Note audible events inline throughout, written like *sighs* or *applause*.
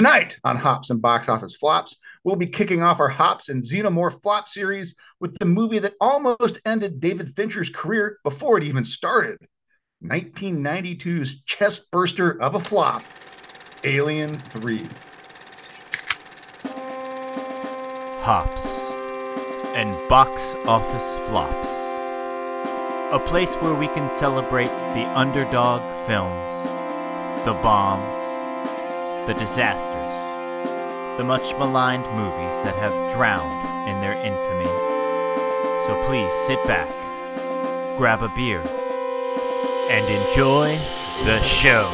Tonight on Hops and Box Office Flops, we'll be kicking off our Hops and Xenomorph Flop series with the movie that almost ended David Fincher's career before it even started 1992's chest burster of a flop, Alien 3. Hops and Box Office Flops. A place where we can celebrate the underdog films, the bombs, the disasters, the much maligned movies that have drowned in their infamy. So please sit back, grab a beer, and enjoy the show.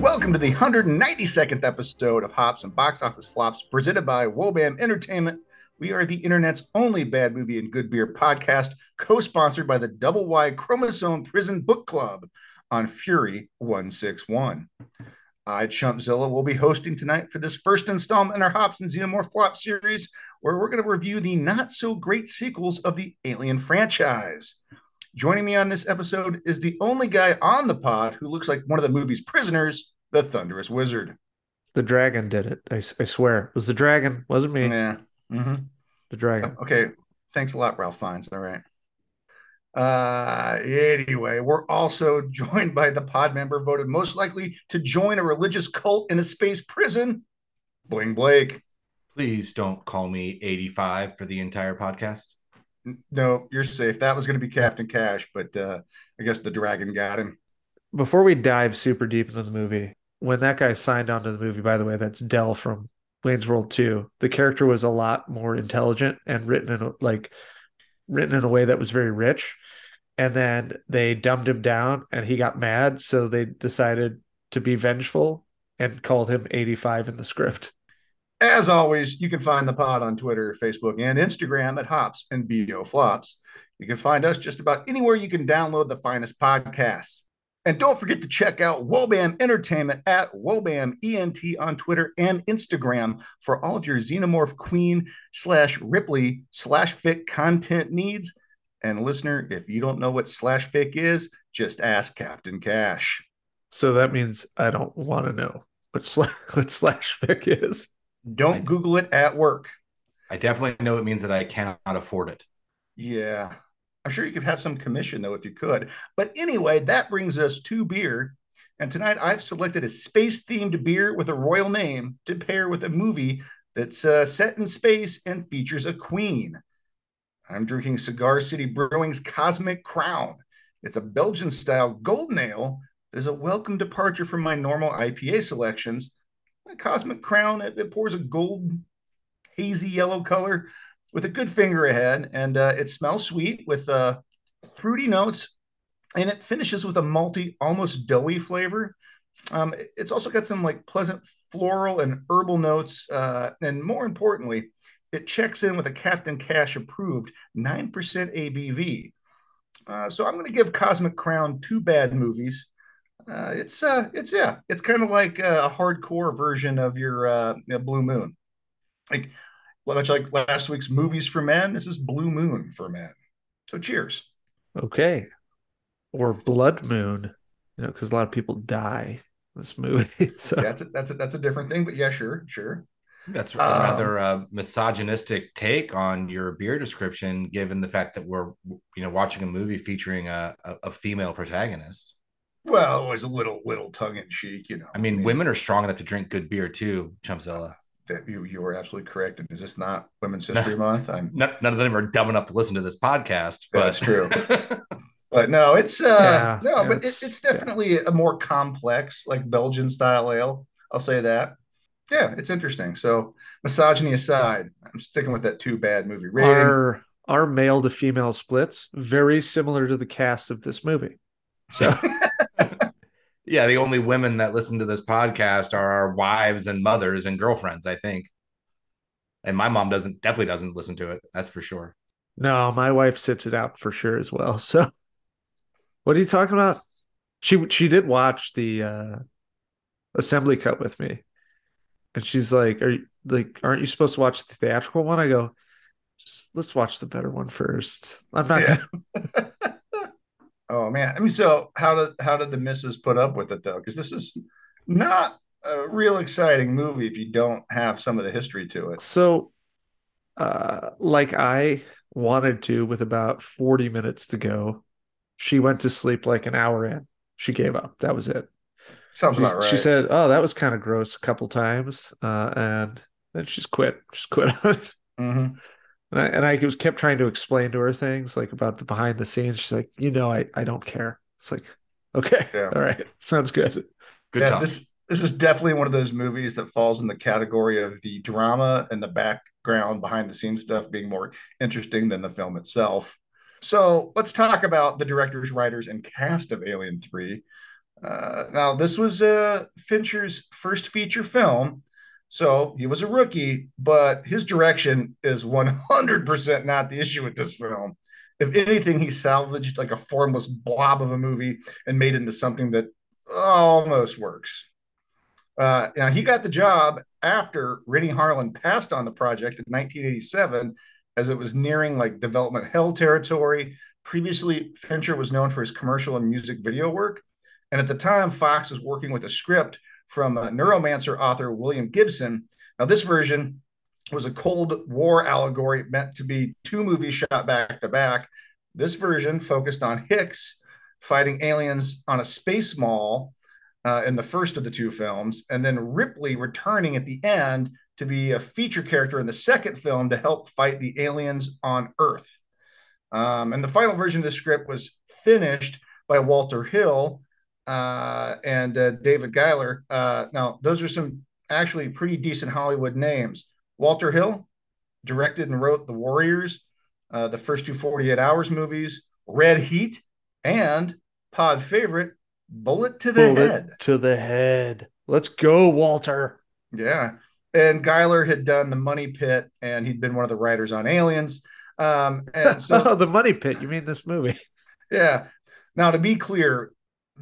Welcome to the 192nd episode of Hops and Box Office Flops presented by Wobam Entertainment. We are the internet's only bad movie and good beer podcast, co sponsored by the Double Y Chromosome Prison Book Club on Fury 161. I, Chumpzilla, will be hosting tonight for this first installment in our Hops and Xenomorph Flop series, where we're going to review the not so great sequels of the Alien franchise. Joining me on this episode is the only guy on the pod who looks like one of the movie's prisoners, the Thunderous Wizard. The dragon did it. I, I swear. It was the dragon. Wasn't me. Yeah. Mm-hmm. The dragon. Okay. Thanks a lot, Ralph Fiennes. All right. Uh, anyway, we're also *laughs* joined by the pod member voted most likely to join a religious cult in a space prison, Bling Blake. Please don't call me 85 for the entire podcast. No, you're safe. That was going to be Captain Cash, but uh, I guess the dragon got him. Before we dive super deep into the movie, when that guy signed on to the movie, by the way, that's Dell from Wayne's World 2. The character was a lot more intelligent and written in a, like written in a way that was very rich. And then they dumbed him down and he got mad, so they decided to be vengeful and called him 85 in the script. As always, you can find the pod on Twitter, Facebook, and Instagram at Hops and BO Flops. You can find us just about anywhere you can download the finest podcasts. And don't forget to check out Wobam Entertainment at Wobam ENT on Twitter and Instagram for all of your Xenomorph Queen slash Ripley slash fic content needs. And listener, if you don't know what slash fic is, just ask Captain Cash. So that means I don't want to know what, sla- *laughs* what slash fic is. Don't I- Google it at work. I definitely know it means that I cannot afford it. Yeah. I'm sure you could have some commission though if you could. But anyway, that brings us to beer. And tonight I've selected a space themed beer with a royal name to pair with a movie that's uh, set in space and features a queen. I'm drinking Cigar City Brewing's Cosmic Crown. It's a Belgian style golden ale. There's a welcome departure from my normal IPA selections. My Cosmic Crown, it, it pours a gold, hazy yellow color with a good finger ahead, and uh, it smells sweet with uh, fruity notes, and it finishes with a malty, almost doughy flavor. Um, it's also got some like pleasant floral and herbal notes, uh, and more importantly, it checks in with a Captain Cash approved 9% ABV. Uh, so I'm going to give Cosmic Crown two bad movies. Uh, it's uh, it's yeah, it's kind of like a hardcore version of your uh, Blue Moon. Like much like last week's movies for men, this is Blue Moon for men. So cheers. Okay. Or Blood Moon, you know, because a lot of people die in this movie. *laughs* So That's a, that's a, that's a different thing, but yeah, sure, sure. That's a Um, rather uh, misogynistic take on your beer description, given the fact that we're you know watching a movie featuring a, a, a female protagonist. Well, it was a little little tongue in cheek, you know. I mean, women are strong enough to drink good beer too, Chumpzilla. That you you were absolutely correct. And is this not Women's History Month? I'm None, none of them are dumb enough to listen to this podcast, but That's true. *laughs* but no, it's uh Yeah, no, yeah, but it's- it, it's definitely a more complex, like Belgian style ale. I'll say that. Yeah, it's interesting. So misogyny aside, I'm sticking with that too bad movie rating. our our male to female splits very similar to the cast of this movie. So *laughs* yeah, the only women that listen to this podcast are our wives and mothers and girlfriends, I think. And my mom doesn't definitely doesn't listen to it. That's for sure. no, my wife sits it out for sure as well. *laughs* So what are you talking about? She she did watch the uh assembly cut with me. And she's like, Are you like aren't you supposed to watch the theatrical one? I go, just let's watch the better one first. I'm not Yeah. gonna *laughs* Oh man, I mean, so how did how did the missus put up with it though? Because this is not a real exciting movie if you don't have some of the history to it. So, uh, like I wanted to with about 40 minutes to go, she went to sleep like an hour in. She gave up. That was it. Sounds She, about right. she said, "Oh, that was kind of gross" a couple times, uh, and then she's quit. She's quit on it. Mhm. And I, and I was kept trying to explain to her things like about the behind the scenes. She's like, "You know, I I don't care." It's like, okay, Yeah. *laughs* all right, sounds good. Good yeah, talk. this this is definitely one of those movies that falls in the category of the drama and the background behind the scenes stuff being more interesting than the film itself. So let's talk about the directors, writers, and cast of Alien 3. Uh, now, this was uh, Fincher's first feature film, so he was a rookie, but his direction is 100% not the issue with this film. If anything, he salvaged like a formless blob of a movie and made it into something that almost works. Uh, now he got the job after Renny Harlin passed on the project in 1987, as it was nearing like development hell territory. Previously, Fincher was known for his commercial and music video work, and at the time, Fox was working with a script from uh, Neuromancer author William Gibson. Now, this version was a Cold War allegory meant to be two movies shot back to back. This version focused on Hicks fighting aliens on a space mall uh, in the first of the two films, and then Ripley returning at the end to be a feature character in the second film to help fight the aliens on Earth. Um, and the final version of the script was finished by Walter Hill uh, and uh, David Giler. Uh, now, those are some actually pretty decent Hollywood names. Walter Hill directed and wrote The Warriors, uh, the first two 48 Hours movies, Red Heat, and pod favorite, Bullet to the Bullet Head. to the head. Let's go, Walter. Yeah. And Giler had done The Money Pit, and he'd been one of the writers on Aliens. Um, and *laughs* so oh, the money pit. You mean this movie? *laughs* Yeah. Now, to be clear,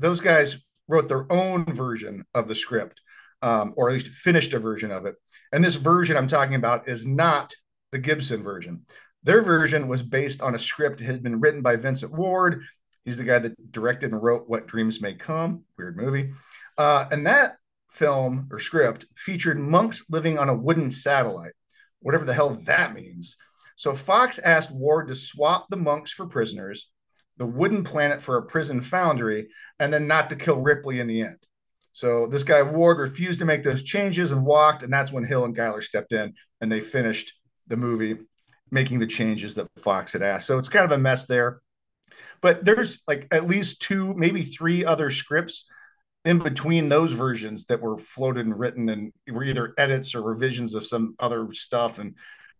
those guys wrote their own version of the script, um, or at least finished a version of it. And this version I'm talking about is not the Gibson version. Their version was based on a script that had been written by Vincent Ward. He's the guy that directed and wrote What Dreams May Come, weird movie. Uh, and that film or script featured monks living on a wooden satellite, whatever the hell that means. So Fox asked Ward to swap the monks for prisoners, the wooden planet for a prison foundry, and then not to kill Ripley in the end. So this guy Ward refused to make those changes and walked, and that's when Hill and Giler stepped in and they finished the movie, making the changes that Fox had asked. So it's kind of a mess there. But there's like at least two, maybe three other scripts in between those versions that were floated and written and were either edits or revisions of some other stuff. And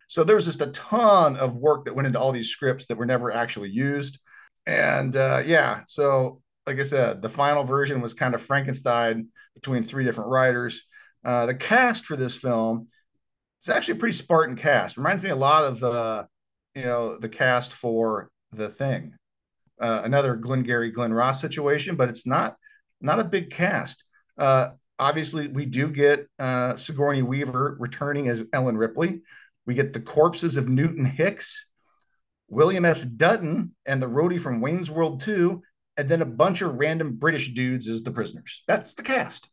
so there was just a ton of work that went into all these scripts that were never actually used. And uh, yeah, so like I said, the final version was kind of Frankenstein between three different writers. Uh, the cast for this film is actually a pretty Spartan cast. Reminds me a lot of uh, you know the cast for The Thing, uh, another Glengarry Glen Ross situation, but it's not not a big cast. Uh, obviously, we do get uh, Sigourney Weaver returning as Ellen Ripley. We get the corpses of Newton Hicks, William S. Dutton, and the roadie from Wayne's World 2, and then a bunch of random British dudes as the prisoners. That's the cast.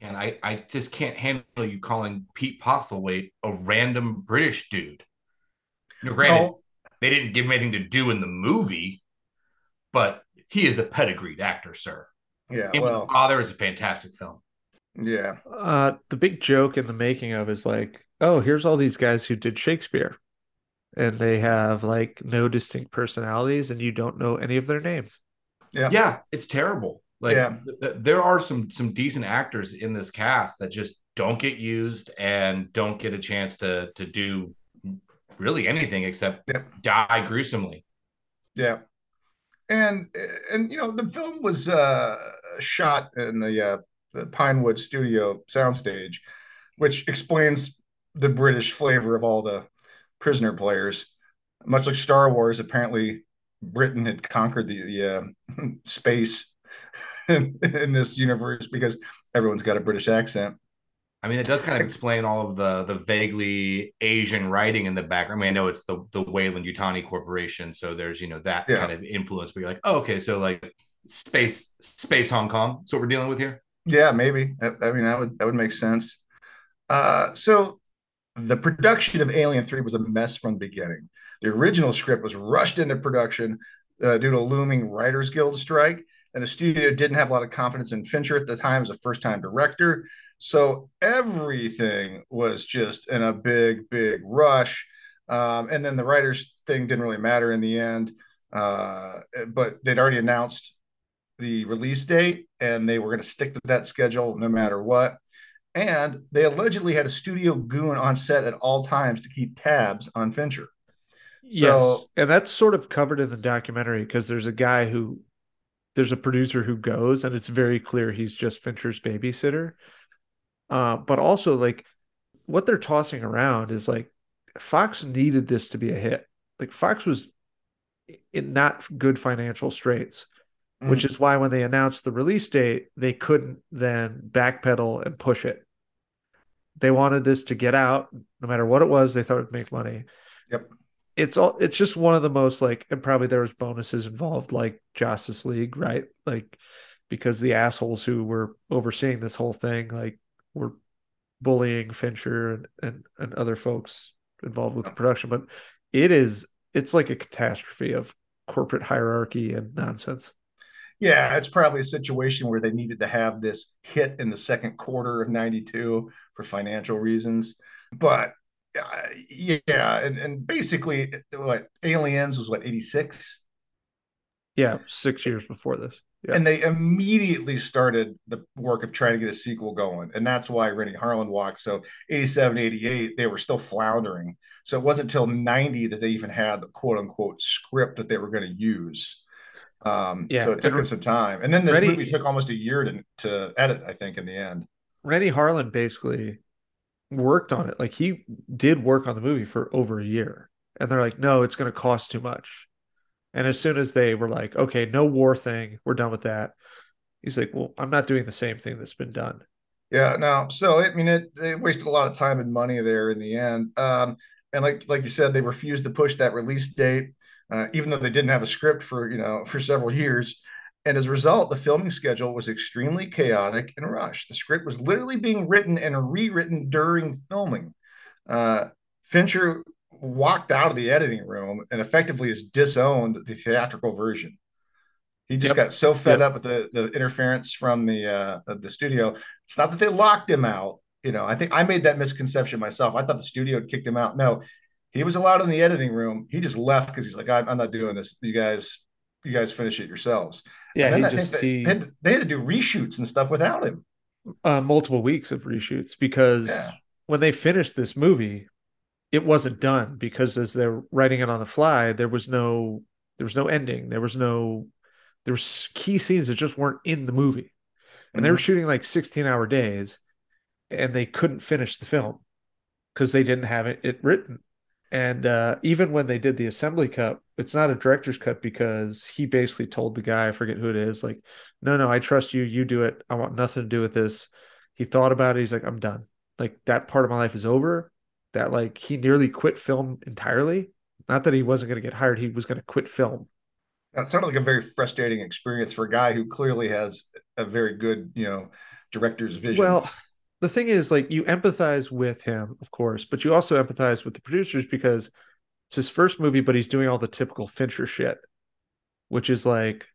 And I, I just can't handle you calling Pete Postlethwaite a random British dude. Now, granted, No, they didn't give him anything to do in the movie, but he is a pedigreed actor, sir. yeah, And well, Father is a fantastic film. yeah, Uh, the big joke in the making of is like, oh, here's all these guys who did Shakespeare, and they have like no distinct personalities, and you don't know any of their names. yeah, Yeah, it's terrible. Like Yeah. th- th- there are some some decent actors in this cast that just don't get used and don't get a chance to to do really anything except Yep. die gruesomely. yeah. And and you know the film was uh, shot in the, uh, the Pinewood Studio soundstage, which explains the British flavor of all the prisoner players. Much like Star Wars, apparently Britain had conquered the, the uh, *laughs* space *laughs* in, in this universe because everyone's got a British accent. I mean, it does kind of explain all of the the vaguely Asian writing in the background. I mean, I know it's the the Weyland Yutani Corporation, so there's you know that Yeah. kind of influence. But you're like, oh, okay, so like space space Hong Kong. That's what we're dealing with here. Yeah, maybe. I, I mean, that would that would make sense. Uh, so the production of Alien Three was a mess from the beginning. The original script was rushed into production uh, due to a looming Writers Guild strike, and the studio didn't have a lot of confidence in Fincher at the time as a first-time director. So everything was just in a big, big rush. Um, and then the writers thing didn't really matter in the end. Uh, but they'd already announced the release date and they were going to stick to that schedule no matter what. And they allegedly had a studio goon on set at all times to keep tabs on Fincher. yes, So- and that's sort of covered in the documentary because there's a guy who, there's a producer who goes, and it's very clear he's just Fincher's babysitter. Uh, but also like what they're tossing around is like Fox needed this to be a hit. Like Fox was in not good financial straits, which mm. is why when they announced the release date, they couldn't then backpedal and push it. They wanted this to get out, no matter what it was. They thought it'd make money. Yep. It's all. It's just one of the most like, and probably there was bonuses involved, like Justice League, right? Like because the assholes who were overseeing this whole thing, like, were bullying Fincher and and, and other folks involved with the production. But it is, it's like a catastrophe of corporate hierarchy and nonsense. Yeah, it's probably a situation where they needed to have this hit in the second quarter of 92 for financial reasons. But uh, yeah, and, and basically, what Aliens was what, 86? Yeah, six years before this. Yeah. And they immediately started the work of trying to get a sequel going. And that's why Renny Harlin walked. So 87, 88, they were still floundering. So it wasn't until 90 that they even had a quote unquote script that they were going to use. Um, Yeah, so it took them some time. And then this movie took almost a year to, to edit, I think, in the end. Renny Harlin basically worked on it. Like he did work on the movie for over a year. And they're like, no, it's going to cost too much. And as soon as they were like, okay, no war thing, we're done with that. He's like, well, I'm not doing the same thing that's been done. Yeah, no. So I mean, it they wasted a lot of time and money there in the end. Um, and like like you said, they refused to push that release date, uh, even though they didn't have a script for you know for several years. And as a result, the filming schedule was extremely chaotic and rushed. The script was literally being written and rewritten during filming. Uh, Fincher walked out of the editing room and effectively has disowned the theatrical version. He just Yep. got so fed Yep. up with the, the interference from the uh, the studio. It's not that they locked him out. You know, I think I made that misconception myself. I thought the studio had kicked him out. No, he was allowed in the editing room. He just left because he's like, I'm, I'm not doing this. You guys, you guys finish it yourselves. Yeah, and he then I just think that he they, had, they had to do reshoots and stuff without him. uh, multiple weeks of reshoots because Yeah. when they finished this movie, it wasn't done because as they're writing it on the fly, there was no there was no ending. There was no there was key scenes that just weren't in the movie. And they were shooting like 16 hour days and they couldn't finish the film because they didn't have it, it written. And uh, even when they did the assembly cut, it's not a director's cut because he basically told the guy, I forget who it is, like, no, no, I trust you. You do it. I want nothing to do with this. He thought about it. He's like, I'm done. Like that part of my life is over. That like he nearly quit film entirely. Not that he wasn't going to get hired. He was going to quit film. That sounded like a very frustrating experience for a guy who clearly has a very good, you know, director's vision. Well, the thing is, like, you empathize with him, of course, but you also empathize with the producers because it's his first movie, but he's doing all the typical Fincher shit, which is like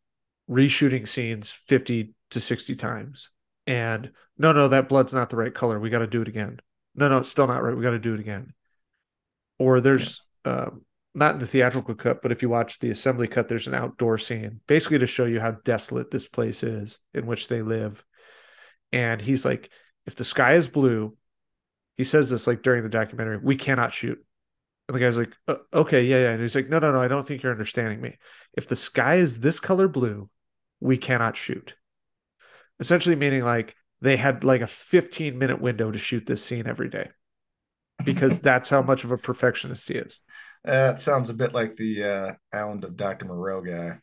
reshooting scenes 50 to 60 times. And no, no, that blood's not the right color. We got to do it again. No, no, it's still not right. We got to do it again. Or there's um, not in the theatrical cut, but if you watch the assembly cut, there's an outdoor scene basically to show you how desolate this place is in which they live. And he's like, if the sky is blue, he says this like during the documentary, we cannot shoot. And the guy's like, "Uh, okay, yeah, yeah. And he's like, no, no, no, I don't think you're understanding me. If the sky is this color blue, we cannot shoot. Essentially meaning like they had like a 15 minute window to shoot this scene every day because *laughs* that's how much of a perfectionist he is. Uh, sounds a bit like the uh, Island of Dr. Moreau guy.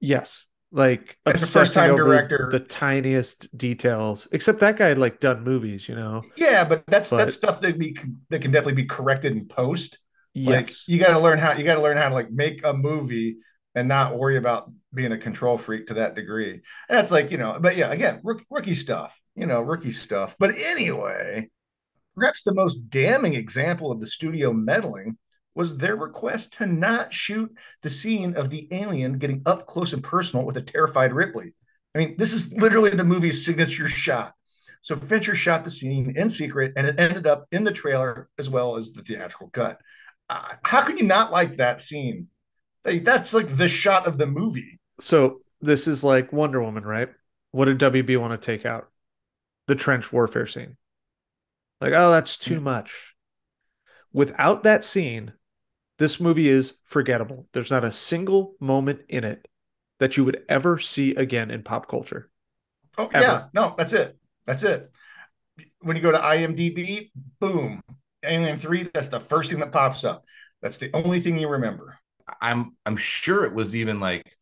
Yes. Like As a first-time over director- the tiniest details. Except that guy had like done movies, you know. Yeah, but that's But- that's stuff that be that can definitely be corrected in post. Like Yes, you got to learn how you got to learn how to like make a movie and not worry about being a control freak to that degree. And that's like you know, but yeah, again, rookie, rookie stuff, you know, rookie stuff. But anyway, perhaps the most damning example of the studio meddling was their request to not shoot the scene of the alien getting up close and personal with a terrified Ripley. I mean, this is literally the movie's signature shot. So Fincher shot the scene in secret, and it ended up in the trailer as well as the theatrical cut. Uh, how could you not like that scene? Like, that's like the shot of the movie. So this is like Wonder Woman, right? What did WB want to take out? The trench warfare scene. Like, oh, that's too much. Without that scene, this movie is forgettable. There's not a single moment in it that you would ever see again in pop culture. Oh Ever. yeah, no, that's it. That's it. When you go to IMDb, boom, Alien Three. That's the first thing that pops up. That's the only thing you remember. I'm I'm sure it was even like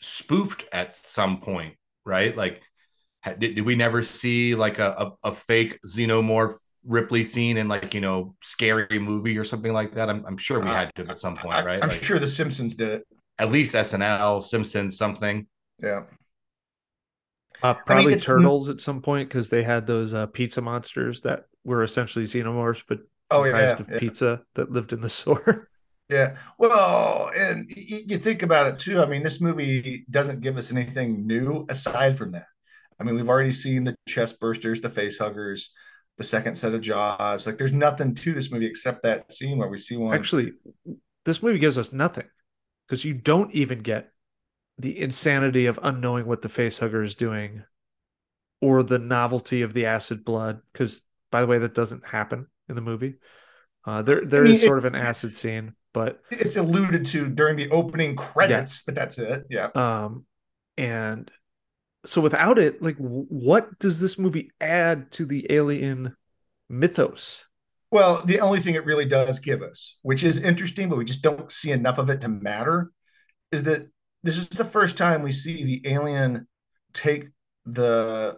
spoofed at some point, right? Like, did, did we never see like a, a, a fake xenomorph Ripley scene in like you know scary movie or something like that? I'm, I'm sure we had to at some point, right? I'm Like, sure The Simpsons did it. at least SNL, Simpsons, something. Yeah. Uh, probably it's- turtles at some point because they had those uh, pizza monsters that were essentially xenomorphs, but Oh yeah. comprised of yeah. pizza that lived in the sewer. *laughs* Yeah. Well, and you think about it too. I mean, this movie doesn't give us anything new aside from that. I mean, we've already seen the chest bursters, the face huggers, the second set of jaws. Like, there's nothing to this movie except that scene where we see one. Actually, this movie gives us nothing because you don't even get the insanity of unknowing what the face hugger is doing or the novelty of the acid blood. Because, by the way, that doesn't happen in the movie. Uh, there, there is mean, sort of an acid scene, but it's alluded to during the opening credits, but that's it. Yeah. um, and so without it, like, what does this movie add to the alien mythos? Well, the only thing it really does give us, which is interesting, but we just don't see enough of it to matter, is that this is the first time we see the alien take the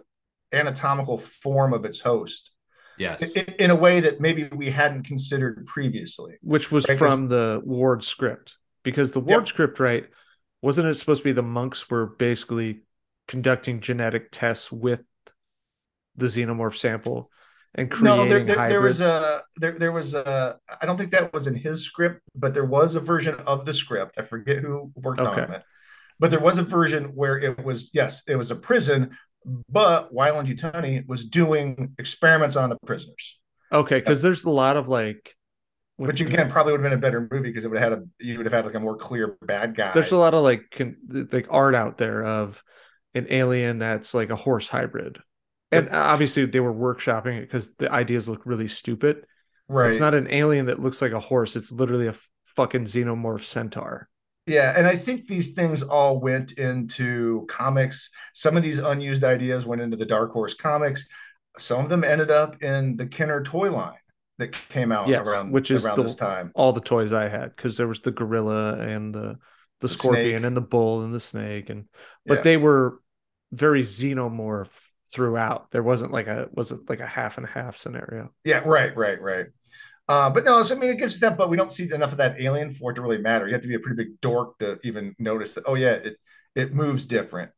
anatomical form of its host Yes. in, in a way that maybe we hadn't considered previously. which was Right, 'cause- from the Ward script because the Ward Yep. script, right? Wasn't it supposed to be the monks were basically conducting genetic tests with the xenomorph sample and creating No, there, there, there was a there there was a I don't think that was in his script, but there was a version of the script. I forget who worked Okay. on it, but there was a version where it was yes, it was a prison, but Weyland Yutani was doing experiments on the prisoners, okay, because there's a lot of like, which again probably would have been a better movie because it would have had a you would have had like a more clear bad guy. there's a lot of like con- like art out there of an alien that's like a horse hybrid. And obviously they were workshopping it because the ideas look really stupid. right. It's not an alien that looks like a horse. It's literally a fucking xenomorph centaur. Yeah, and I think these things all went into comics. Some of these unused ideas went into the Dark Horse comics. Some of them ended up in the Kenner toy line that came out Yes, around which is around the- this time. all the toys I had because there was the gorilla and the the, The scorpion snake. and the bull and the snake and but Yeah. they were very xenomorph throughout. There wasn't like a wasn't like a half and half scenario. Yeah, right, right, right. Uh, but no, so I mean, it gets to that, but we don't see enough of that alien for it to really matter. You have to be a pretty big dork to even notice that. Oh yeah, it it moves different.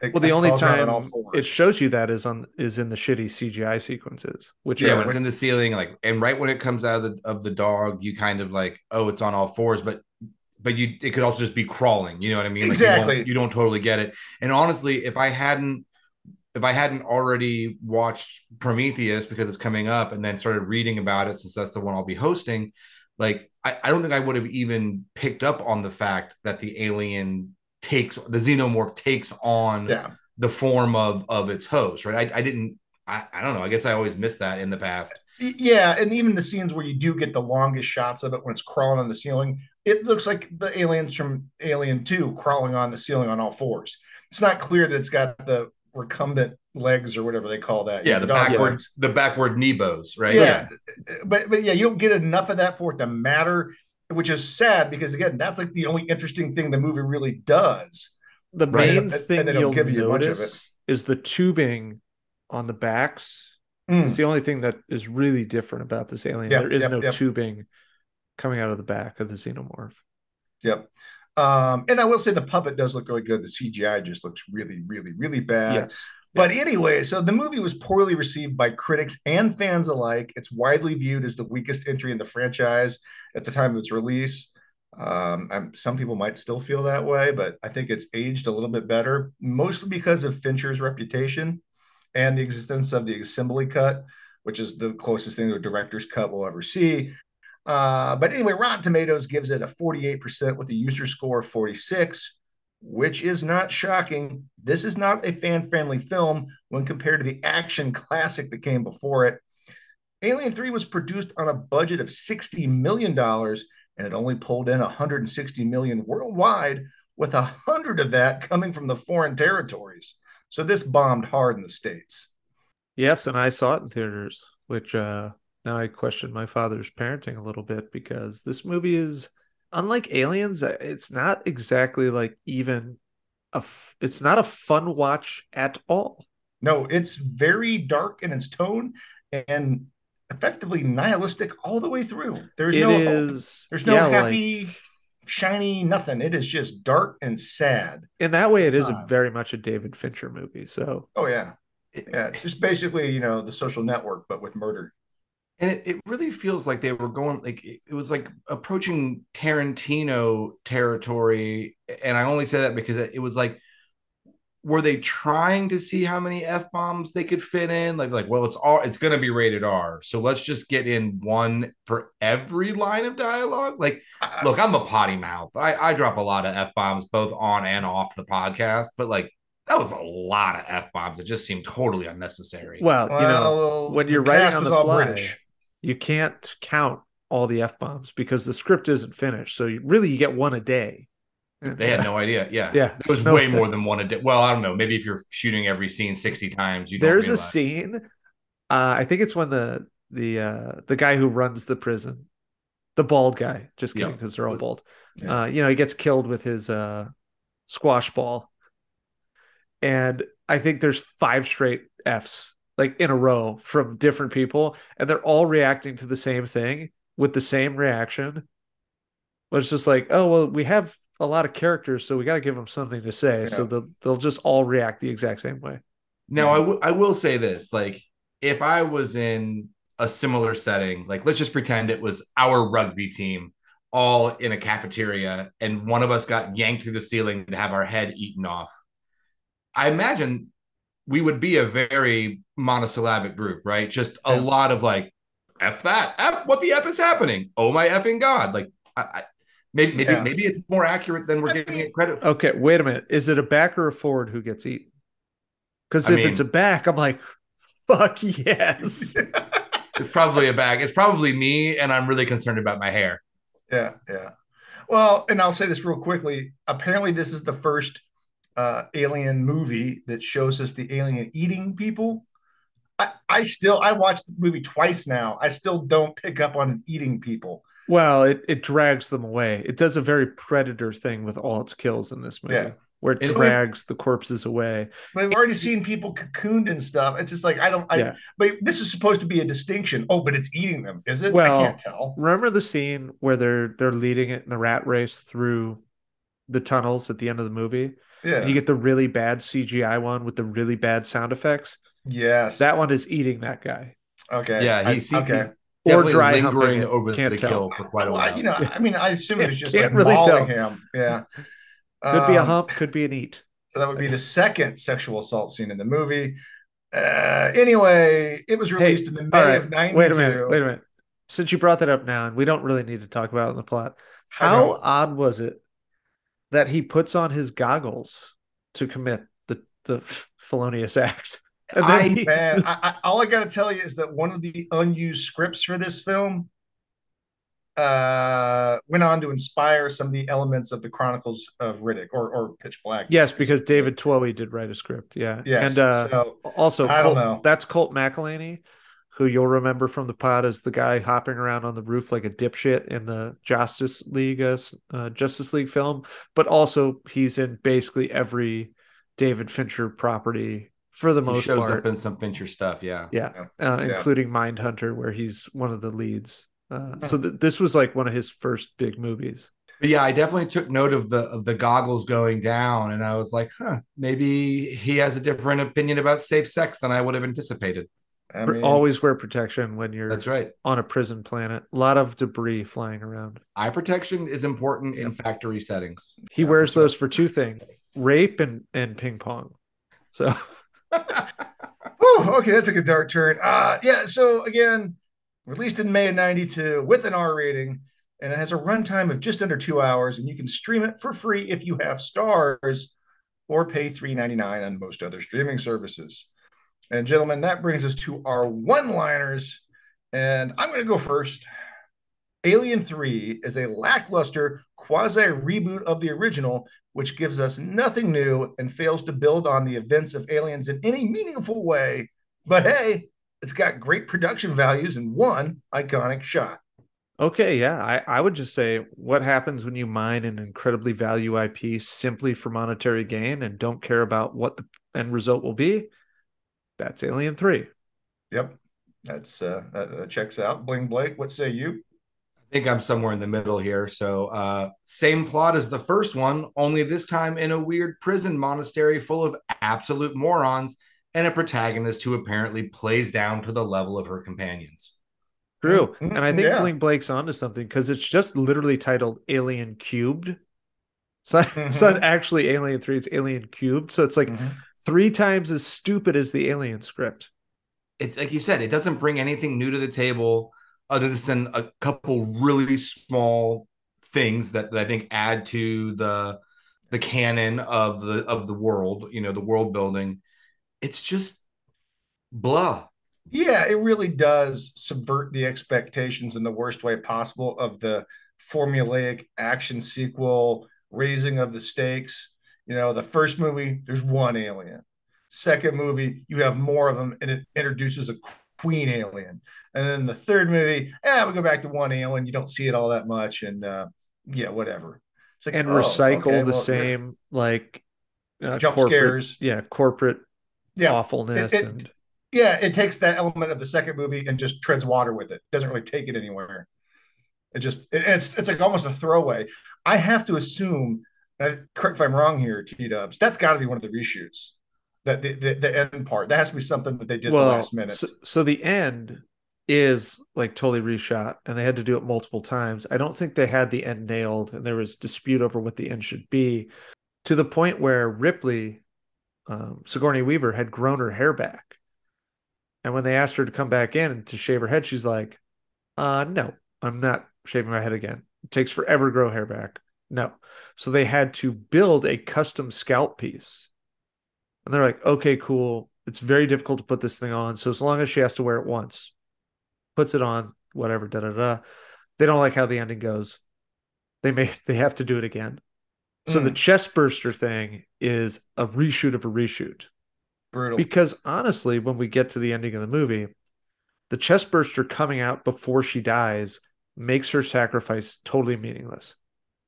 It- Well, the only crawls around on time it shows you that is on is in the shitty CGI sequences, which Yeah, are when it's in the ceiling, like, and right when it comes out of the of the dog, you kind of like, oh, it's on all fours, but but you it could also just be crawling. You know what I mean? Like, you don't- Exactly. You don't, totally get it. And honestly, if I hadn't if I hadn't already watched Prometheus because it's coming up, and then started reading about it since that's the one I'll be hosting, like I, I don't think I would have even picked up on the fact that the alien takes the xenomorph takes on yeah. the form of of its host, right? I, I didn't. I, I don't know. I guess I always missed that in the past. Yeah, and even the scenes where you do get the longest shots of it when it's crawling on the ceiling, it looks like the aliens from Alien 2 crawling on the ceiling on all fours. It's not clear that it's got the recumbent legs or whatever they call that. Yeah, the dog backward legs. the backward Nebos, right? Yeah. But but yeah, you don't get enough of that for it to matter, which is sad because again, that's like the only interesting thing the movie really does. The Right. main And- and thing they don't you'll give you much of notice is the tubing on the backs. Mm. It's the only thing that is really different about this alien. Yep, there is yep, no yep. tubing coming out of the back of the xenomorph. Yep. Um, and I will say the puppet does look really good. The CGI just looks really, really, really bad. yes. But anyway, so the movie was poorly received by critics and fans alike. It's widely viewed as the weakest entry in the franchise at the time of its release. Um, I'm, some people might still feel that way, but I think it's aged a little bit better, mostly because of Fincher's reputation and the existence of the assembly cut, which is the closest thing to a director's cut we'll ever see. Uh, but anyway, Rotten Tomatoes gives it a 48% with a user score of 46 which is not shocking. This is not a fan friendly film when compared to the action classic that came before it. Alien 3 was produced on a budget of $60 million and it only pulled in 160 million worldwide, with a hundred of that coming from the foreign territories. So this bombed hard in the States. Yes, and I saw it in theaters, which uh now I question my father's parenting a little bit because this movie is unlike Aliens, uh, it's not exactly like even a f- it's not a fun watch at all. No, it's very dark in its tone and effectively nihilistic all the way through. There's It no is There's no yeah, like- happy, shiny, nothing. It is just dark and sad. in that way it is a Uh, very much a David Fincher movie. So Oh yeah, yeah. It's just basically you know the social network, but with murder. And it, it really feels like they were going like it, it was like approaching tarantino territory. And i only say that because it, it was like were they trying to see how many f-bombs they could fit in? Like like well it's all it's going to be rated r. So let's just get in one for every line of dialogue. Like I- *laughs* look i'm a potty mouth. I i drop a lot of f-bombs both on and off the podcast. But like that was a lot of f-bombs. It just seemed totally unnecessary. Well, you know, well, when you're the writing on the all fly, British. You can't count all the f bombs because the script isn't finished. So you, really, you get one a day. They had no idea. Yeah. Yeah. There was No. way more than one a day. Well, I don't know. Maybe if you're shooting every scene 60 times, you don't There's a scene. Uh, I think it's when the the uh, the guy who runs the prison, the bald guy. Just kidding, Yeah. because they're all bald. Yeah. Uh, you know, he gets killed with his uh, squash ball, and I think there's five straight Fs like in a row from different people, and they're all reacting to the same thing with the same reaction. But it's just like, oh well, we have a lot of characters, so we got to give them something to say. So they'll they'll just all react the exact same way. Now, I w- I will say this like, if I was in a similar setting, like, let's just pretend it was our rugby team all in a cafeteria and one of us got yanked through the ceiling to have our head eaten off. I imagine we would be a very monosyllabic group, right? Just a Yeah. lot of like, F that, F, what the F is happening? Oh my effing God. Like, I, I maybe, maybe, Yeah. maybe it's more accurate than we're I giving mean- it credit for. Okay, wait a minute. Is it a back or a forward who gets eaten? Because I if it's a back, I'm like, fuck yes. *laughs* It's probably a bag. It's probably me, and I'm really concerned about my hair. Yeah, yeah. Well, and I'll say this real quickly. Apparently, this is the first uh, alien movie that shows us the alien eating people. I, I still I watched the movie twice now. I still don't pick up on eating people. well, it, it drags them away. It does a very predator thing with all its kills in this movie, Yeah. where it And- drags the corpses away. I've already seen people cocooned and stuff. It's just like I don't. I, Yeah. But this is supposed to be a distinction. Oh, but it's eating them, is it? Well, I can't tell. Remember the scene where they're they're leading it in the rat race through the tunnels at the end of the movie? Yeah. And you get the really bad CGI one with the really bad sound effects. yes. That one is eating that guy. Okay. Yeah, I- he seems okay. Or definitely dry lingering humping over Can't the tell. kill for quite a Well, while. you know, I mean, I assume it was just Can't like really mauling tell. him. Yeah. Could be a Um, hump, could be an eat. So that would be the second sexual assault scene in the movie. Uh, anyway, it was released in the May All right, of '92. Wait a minute. Wait a minute. Since you brought that up now, and we don't really need to talk about it in the plot, how odd was it that he puts on his goggles to commit the the felonious act? *laughs* I- he- *laughs* Man, I, I, all I got to tell you is that one of the unused scripts for this film uh, went on to inspire some of the elements of the Chronicles of Riddick or, or Pitch Black. yes, because David Twohy did write a script. Yeah. Yes. And uh, so also, I don't know. that's Colt McCallany, who you'll remember from the pod as the guy hopping around on the roof like a dipshit in the Justice League uh, uh Justice League film, but also he's in basically every David Fincher property for the He most shows part. Shows up in some Fincher stuff. Yeah. yeah, Yeah. uh, Yeah. including Mindhunter, where he's one of the leads. Uh, Hmm. so th- this was like one of his first big movies. But yeah, I definitely took note of the of the goggles going down, and I was like, huh, maybe he has a different opinion about safe sex than I would have anticipated. I mean, Always wear protection when you're That's right. on a prison planet. A lot of debris flying around. Eye protection is important in factory settings. He Yeah, wears those for two things: rape and and ping pong. So *laughs* Whew, okay, that took a dark turn. Uh, yeah, so again, released in May of 92 with an R rating, and it has a runtime of just under two hours, and you can stream it for free if you have Starz or pay $3.99 on most other streaming services. And gentlemen, that brings us to our one-liners, and I'm going to go first. Alien 3 is a lackluster quasi reboot of the original, which gives us nothing new and fails to build on the events of Aliens in any meaningful way. But hey, it's got great production values and one iconic shot. Okay, yeah. I, I would just say what happens when you mine an incredibly value IP simply for monetary gain and don't care about what the end result will be? That's Alien 3. Yep, that's uh, that, that checks out. Bling Blake, what say you? I think I'm somewhere in the middle here. So, uh, same plot as the first one, only this time in a weird prison monastery full of absolute morons and a protagonist who apparently plays down to the level of her companions. True. Mm, And I think yeah. Bling Blake's onto something because it's just literally titled Alien Cubed. So it's not actually Alien 3, it's Alien Cubed. So it's like Mhm. Three times as stupid as the Alien script. It's like you said, it doesn't bring anything new to the table other than a couple really small things that, that I think add to the the canon of the of the world, you know, the world building. It's just blah. Yeah, it really does subvert the expectations in the worst way possible of the formulaic action sequel, raising of the stakes. You know, the first movie, there's one alien. Second movie, you have more of them, and it introduces a queen alien. And then the third movie, eh, we go back to one alien. You don't see it all that much, and uh, yeah, whatever. It's like And oh, recycle okay, the well, same like uh, Jump scares. Yeah, corporate Yeah, awfulness It- it- and yeah, it takes that element of the second movie and just treads water with it. Doesn't really take it anywhere. It just it- it's it's like almost a throwaway. I have to assume, correct if I'm wrong here, T Dubs. That's got to be one of the reshoots. That the, the the end part that has to be something that they did the last minute. So, so the end is like totally reshot, and they had to do it multiple times. I don't think they had the end nailed, and there was dispute over what the end should be, to the point where Ripley, um, Sigourney Weaver, had grown her hair back, and when they asked her to come back in to shave her head, she's like, "Uh, no, I'm not shaving my head again. It takes forever to grow hair back. No." So they had to build a custom scalp piece. And they're like, okay, cool. It's very difficult to put this thing on. So as long as she has to wear it once, puts it on, whatever, da da da. They don't like how the ending goes. They may *laughs* they have to do it again. So the hmm. chest burster thing is a reshoot of a reshoot. Brutal. Because honestly, when we get to the ending of the movie, the chest burster coming out before she dies makes her sacrifice totally meaningless.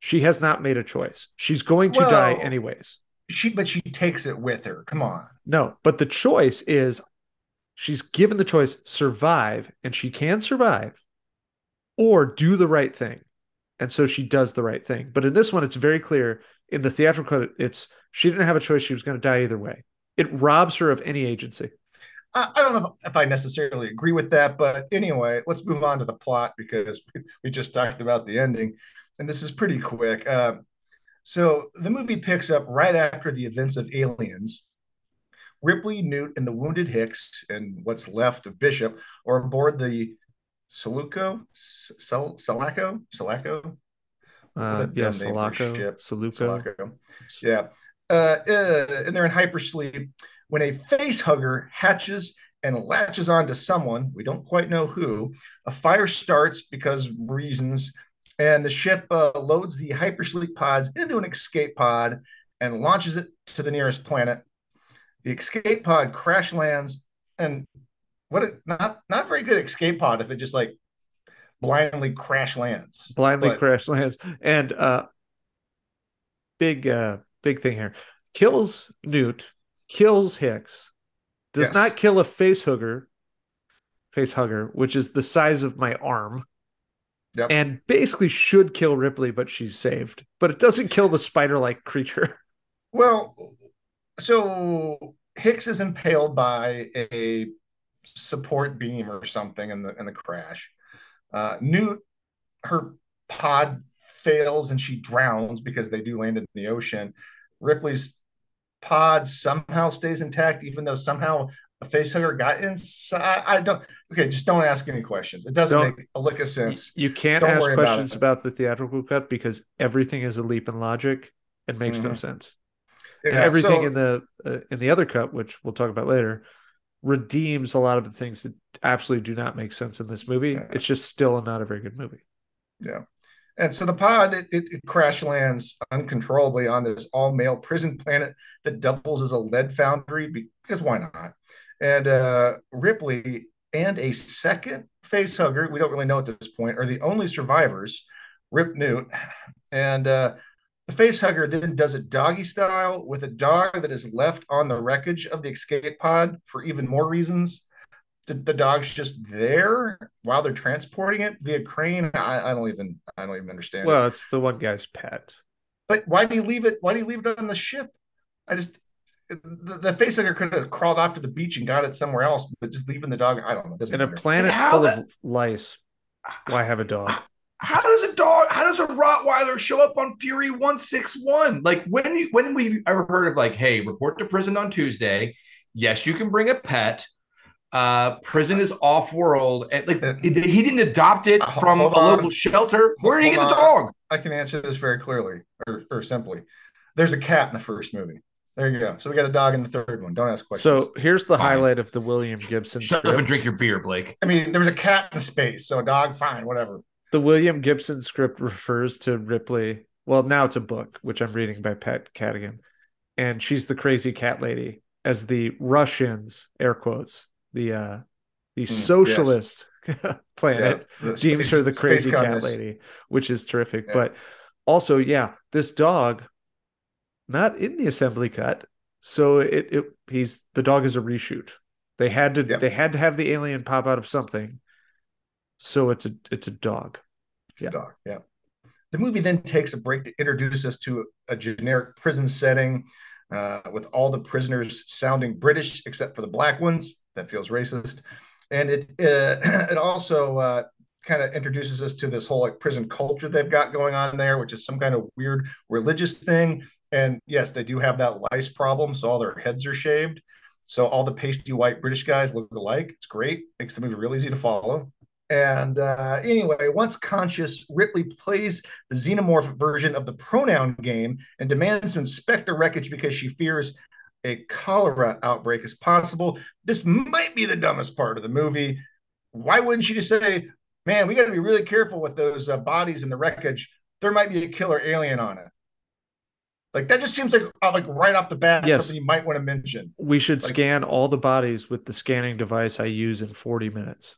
She has not made a choice. She's going to die anyways. she but she takes it with her. Come on. No, but the choice is she's given the choice survive, and she can survive, or do the right thing. And so she does the right thing. But in this one, it's very clear in the theatrical cut, it's she didn't have a choice. She was going to die either way. It robs her of any agency. I, I don't know if I necessarily agree with that, but anyway, let's move on to the plot because *laughs* we just talked about the ending, and this is pretty quick. Uh, so the movie picks up right after the events of Aliens. Ripley, Newt, and the wounded Hicks, and what's left of Bishop, are aboard the Suluco, Sel- Sulaco, Sulaco, Uh, yeah, dumb name for a Sulaco, ship. Saluco. Sulaco. Yeah. Uh, uh, and they're in hypersleep when a face hugger hatches and latches onto someone. We don't quite know who. A fire starts because reasons, and the ship uh, loads the hypersleep pods into an escape pod and launches it to the nearest planet. The escape pod crash lands, and what a not not very good escape pod if it just like blindly crash lands. blindly But- crash lands and uh big uh big thing here kills newt kills hicks does Yes. not kill a face hugger face hugger which is the size of my arm Yep. and basically should kill ripley but she's saved but it doesn't kill the spider-like creature *laughs* Well, so Hicks is impaled by a support beam or something in the in the crash. Uh, Newt, her pod fails and she drowns because they do land in the ocean. Ripley's pod somehow stays intact, even though somehow a facehugger got inside. I don't. Okay, just don't ask any questions. It doesn't Don't- make a lick of sense. you can't Don't ask worry about questions about, the theatrical cut because everything is a leap in logic and makes no Mhm. sense Yeah, and everything so- in the uh, in the other cut, which we'll talk about later, redeems a lot of the things that absolutely do not make sense in this movie. Yeah. It's just still not a very good movie. Yeah. And so the pod it, it, it crash lands uncontrollably on this all male prison planet that doubles as a lead foundry because why not? And uh, Ripley and a second face hugger, we don't really know at this point, are the only survivors, Rip Newt. And uh, the face hugger then does it doggy style with a dog that is left on the wreckage of the escape pod for even more reasons. The, the dog's just there while they're transporting it via crane. I, I don't even I don't even understand. it. Well, it's the one guy's pet. But why do you leave it? Why do you leave it on the ship? I just the, the facehugger could have crawled off to the beach and got it somewhere else, but just leaving the dog, I don't know. it Doesn't In a planet how full that- of lice, why have a dog? How does a dog? How does a Rottweiler show up on Fury One Six One? Like when you when we ever heard of like, hey, report to prison on Tuesday. Yes, you can bring a pet. Uh, prison is off world, and like Uh, he didn't adopt it uh, from a local shelter. Where did he get the dog? I can answer this very clearly or, or simply. There's a cat in the first movie. There you go. So we got a dog in the third one. Don't ask questions. So here's the Fine. highlight of the William Gibson Shut script. up and drink your beer, Blake. I mean, there was a cat in space, so a dog, fine, whatever. The William Gibson script refers to Ripley, well, now it's a book, which I'm reading by Pat Cadigan, and she's the crazy cat lady as the Russians, air quotes, the uh the yes. socialist *laughs* planet Yeah, the deems space- her the crazy cat lady, which is terrific. Yeah. But also, yeah, this dog, not in the assembly cut. So it, it he's the dog is a reshoot. They had to Yep. they had to have the alien pop out of something. So it's a it's a dog. It's a Yeah. dog. Yeah. The movie then takes a break to introduce us to a generic prison setting uh, with all the prisoners sounding British except for the black ones. That feels racist. And it uh, *clears throat* it also uh, kind of introduces us to this whole like prison culture they've got going on there, which is some kind of weird religious thing. And yes, they do have that lice problem, so all their heads are shaved. So all the pasty white British guys look alike. It's great. Makes the movie real easy to follow. And uh, anyway, once conscious, Ripley plays the xenomorph version of the pronoun game and demands to inspect the wreckage because she fears a cholera outbreak is possible. This might be the dumbest part of the movie. Why wouldn't she just say, man, we got to be really careful with those uh, bodies in the wreckage? There might be a killer alien on it. Like that just seems like uh, like right off the bat Yes. something you might want to mention. We should Like- scan all the bodies with the scanning device I use in 40 minutes.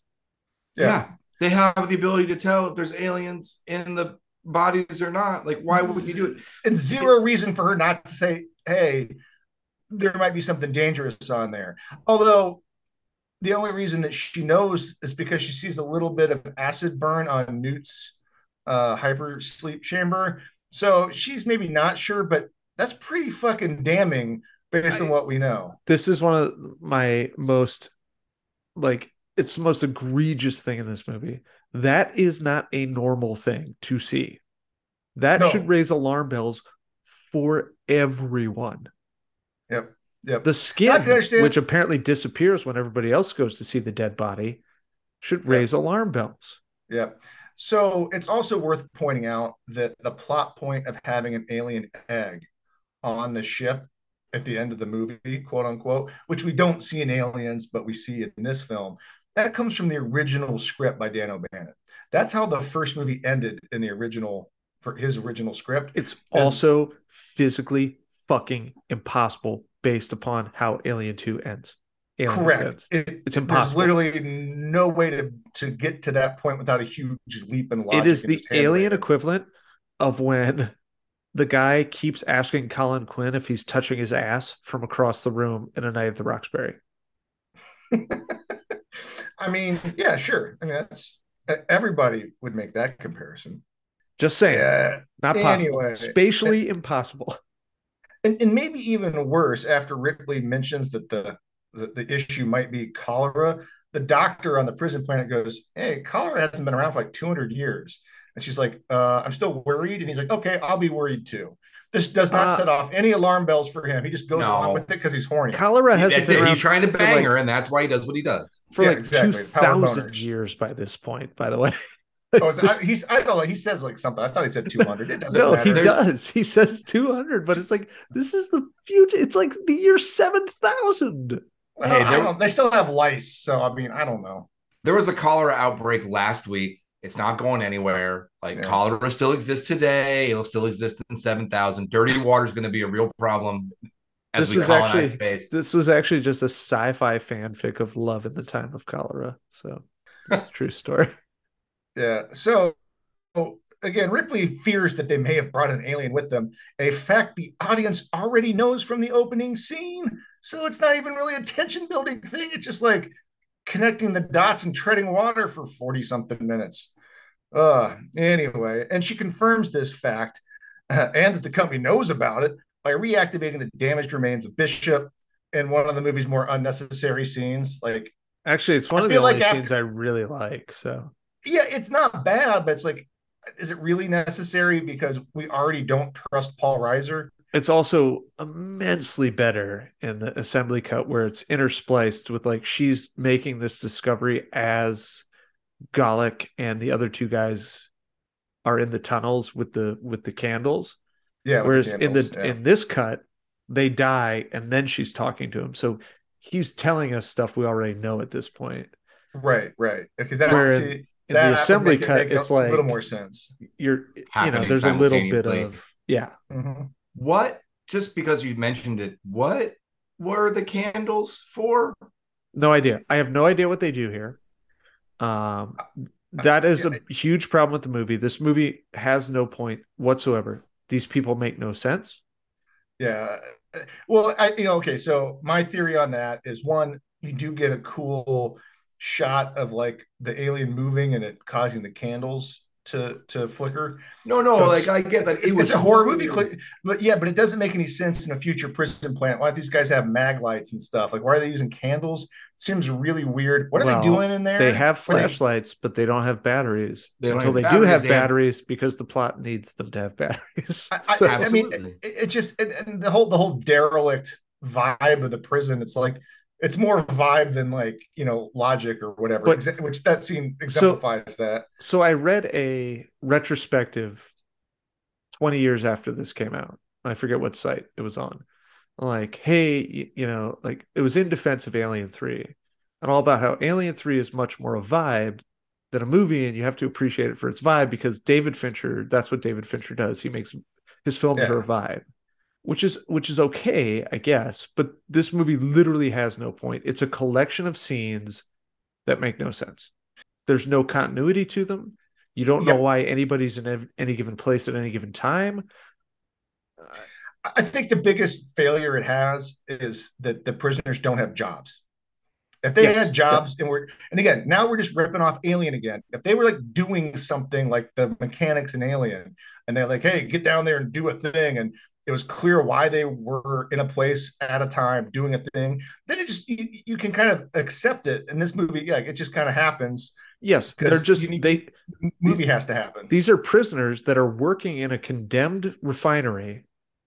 Yeah. They have the ability to tell if there's aliens in the bodies or not. Like, why would you do it? and zero reason for her not to say, "Hey, there might be something dangerous on there." Although the only reason that she knows is because she sees a little bit of acid burn on Newt's uh, hyper sleep chamber. So she's maybe not sure, but that's pretty fucking damning based on what we know. This is one of my most like it's the most egregious thing in this movie. That is not a normal thing to see. That No. should raise alarm bells for everyone. Yep. Yep. The skin, which apparently disappears when everybody else goes to see the dead body, should Yep. raise alarm bells. Yeah. So it's also worth pointing out that the plot point of having an alien egg on the ship at the end of the movie, quote unquote, which we don't see in Aliens, but we see in this film, that comes from the original script by Dan O'Bannon. That's how the first movie ended in the original for his original script. It's also physically fucking impossible based upon how Alien 2 ends. Alien Correct. It, It's impossible. There's literally no way to to get to that point without a huge leap in logic. It is the alien equivalent of when the guy keeps asking Colin Quinn if he's touching his ass from across the room in A Night at the Roxbury. *laughs* I mean, yeah, sure. I mean, that's everybody would make that comparison. Just saying, Yeah, not possible. anyway. Spatially impossible. and, and maybe even worse after Ripley mentions that the, the the issue might be cholera. The doctor on the prison planet goes, "Hey, cholera hasn't been around for like 200 years," and she's like, uh, "I'm still worried," and he's like, "Okay, I'll be worried too." This does not Uh, set off any alarm bells for him. He just goes No. along with it because he's horny. Cholera hasn't That's been it. around He's trying to for bang like- her, and that's why he does what he does. for Yeah, like exactly. 2,000 years by this point, by the way. *laughs* Oh, is- I, he's I don't know. He says like something. I thought he said 200. It doesn't No, matter. he There's- does. He says 200, but it's like, this is the future. It's like the year 7,000. Well, Hey, I there- don't- they still have lice, so I mean, I don't know. There was a cholera outbreak last week. It's not going anywhere. Like Yeah. cholera still exists today. It'll still exist in 7,000. Dirty water is going to be a real problem as This we was colonize actually- space. This was actually just a sci fi fanfic of love in the time of cholera. So it's a true story. *laughs* Yeah. So again, Ripley fears that they may have brought an alien with them, a fact the audience already knows from the opening scene. So it's not even really a tension building thing. It's just like connecting the dots and treading water for 40 something minutes. Uh, anyway, and she confirms this fact uh, and that the company knows about it by reactivating the damaged remains of Bishop in one of the movie's more unnecessary scenes. Like, Actually, it's one I of the feel like only after- scenes I really like. So yeah, it's not bad, but it's like, is it really necessary because we already don't trust Paul Reiser? it's also immensely better in the assembly cut where it's interspliced with like she's making this discovery as Golic and the other two guys are in the tunnels with the with the candles. Yeah. Whereas in candles, the yeah. in this cut, they die and then she's talking to him. So he's telling us stuff we already know at this point. right, right, because that, Where in- that the assembly make it cut, make a it's like little more sense. you're you know, there's a little bit of yeah. Mhm. What, just because you mentioned it, what were the candles for? No idea. I have no idea what they do here. Um, that is a huge problem with the movie. This movie has no point whatsoever. These people make no sense. Yeah. Well, I you know, okay, so my theory on that is one, you do get a cool shot of like the alien moving and it causing the candles to to flicker. No, no, So like I get that. It's, it's a horror movie, cl- but yeah, but it doesn't make any sense in a future prison plant. Why do these guys have mag lights and stuff? Like, why are they using candles? Seems really weird. What are Well, they doing in there? They have What are they- flashlights, but they don't have batteries They don't until have they do have they have- batteries because the plot needs them to have batteries. I, *laughs* I, So- I mean, Absolutely. it, it just and, and the whole the whole derelict vibe of the prison. It's like it's more vibe than like you know logic or whatever. But- exa- which that scene exemplifies that. so I read a retrospective 20 years after this came out. I forget what site it was on. Like, hey, you know, like it was in defense of Alien 3 and all about how Alien 3 is much more a vibe than a movie, and you have to appreciate it for its vibe because David Fincher, that's what David Fincher does. He makes his films Yeah. are a vibe. Which is which is okay, I guess, but this movie literally has no point. It's a collection of scenes that make no sense. There's no continuity to them. You don't know why anybody's in ev- any given place at any given time. I think the biggest failure it has is that the prisoners don't have jobs. If they Yes. had jobs and we're and again, now we're just ripping off Alien again. If they were like doing something like the mechanics in Alien, and they're like, hey, get down there and do a thing, and it was clear why they were in a place at a time doing a thing, then it just you, you can kind of accept it. In this movie, yeah, it just kind of happens. Yes, they're just need- they Movie has to happen. these are prisoners that are working in a condemned refinery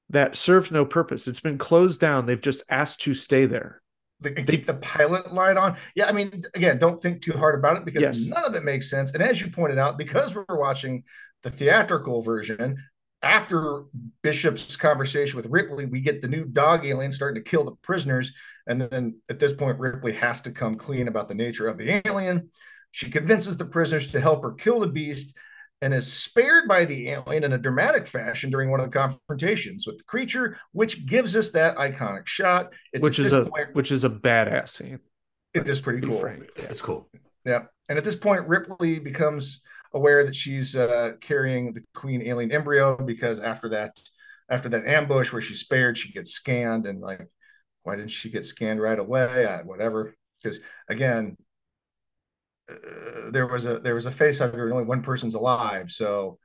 that serves no purpose. It's been closed down. They've just asked to stay there. They can keep the pilot light on. Yeah, I mean, again, don't think too hard about it because Yes. none of it makes sense. And as you pointed out, because we're watching the theatrical version, after Bishop's conversation with Ripley, we get the new dog alien starting to kill the prisoners. And then at this point, Ripley has to come clean about the nature of the alien. She convinces the prisoners to help her kill the beast. and is spared by the alien in a dramatic fashion during one of the confrontations with the creature, which gives us that iconic shot. It's which is a point, which is a badass scene. It is pretty cool. Frank. Yeah. It's cool. Yeah, and at this point, Ripley becomes aware that she's uh, carrying the queen alien embryo because after that, after that ambush where she's spared, she gets scanned and like, why didn't she get scanned right away? I, whatever. Because again, uh, there was a there was a face hugger and only one person's alive, so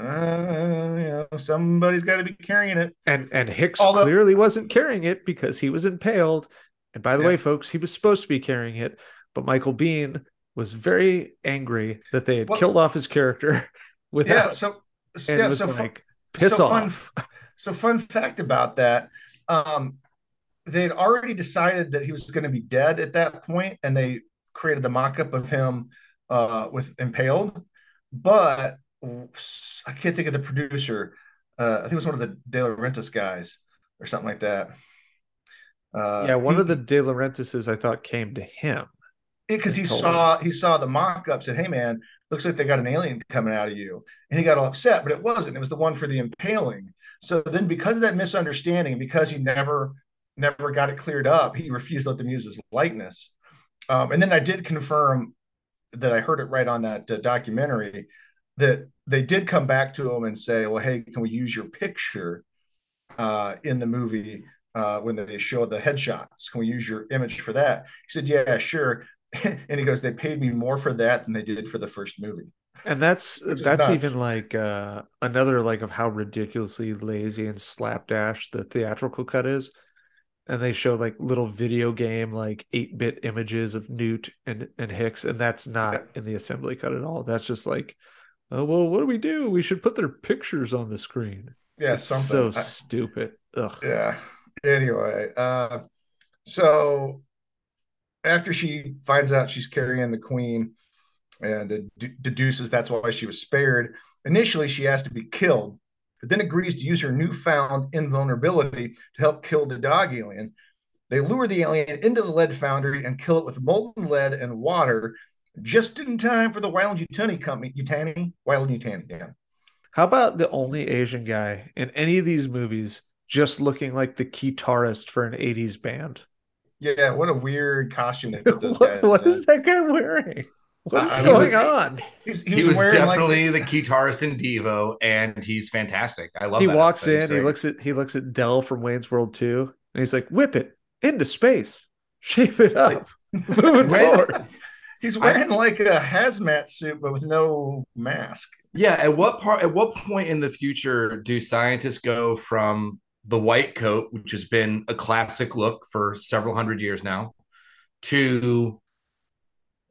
uh, you know somebody's got to be carrying it. And and Hicks Although, clearly wasn't carrying it because he was impaled. And by the yeah. way, folks, he was supposed to be carrying it, but Michael Biehn was very angry that they had well, killed off his character *laughs* without. Yeah, so yeah, so like, piss so off. Fun, so fun fact about that. Um, they'd already decided that he was going to be dead at that point, and they created the mock-up of him uh, with impaled. But I can't think of the producer. Uh, I think it was one of the De Laurentiis guys or something like that. Uh, yeah, one he, of the De Laurentises I thought came to him because he saw he saw the mock-up said, "Hey man, looks like they got an alien coming out of you," and he got all upset, but it wasn't. It was the one for the impaling. So then, because of that misunderstanding, because he never never got it cleared up, he refused to let them use his likeness. Um, and then I did confirm that I heard it right on that uh, documentary that they did come back to him and say, "Well, hey, can we use your picture uh, in the movie?" Uh, when they show the headshots. Can we use your image for that? He said, Yeah, sure. *laughs* and he goes, they paid me more for that than they did for the first movie. And that's *laughs* that's even like uh, another like of how ridiculously lazy and slapdash the theatrical cut is. And they show like little video game like eight bit images of Newt and and Hicks, and that's not yeah. in the assembly cut at all. That's just like, oh well, what do we do? We should put their pictures on the screen. Yeah, it's something so I, stupid. Ugh. Yeah. Anyway, uh, so after she finds out she's carrying the queen and deduces that's why she was spared, initially she has to be killed, but then agrees to use her newfound invulnerability to help kill the dog alien. They lure the alien into the lead foundry and kill it with molten lead and water just in time for the Wild Yutani Company. Yutani? Weyland-Yutani, yeah. How about the only Asian guy in any of these movies just looking like the guitarist for an 80s band? Yeah, what a weird costume they *laughs* put those what, What is that guy wearing? What is uh, going was, on? He's, he, he was, definitely like... the guitarist in Devo, and he's fantastic. I love. He walks in, he looks at he looks at Del from Wayne's World 2, and he's like, "Whip it into space, *laughs* shape it up, *laughs* like, moving forward." He's wearing I, like a hazmat suit, but with no mask. Yeah. At what part? At what point in the future do scientists go from the white coat, which has been a classic look for several hundred years now, to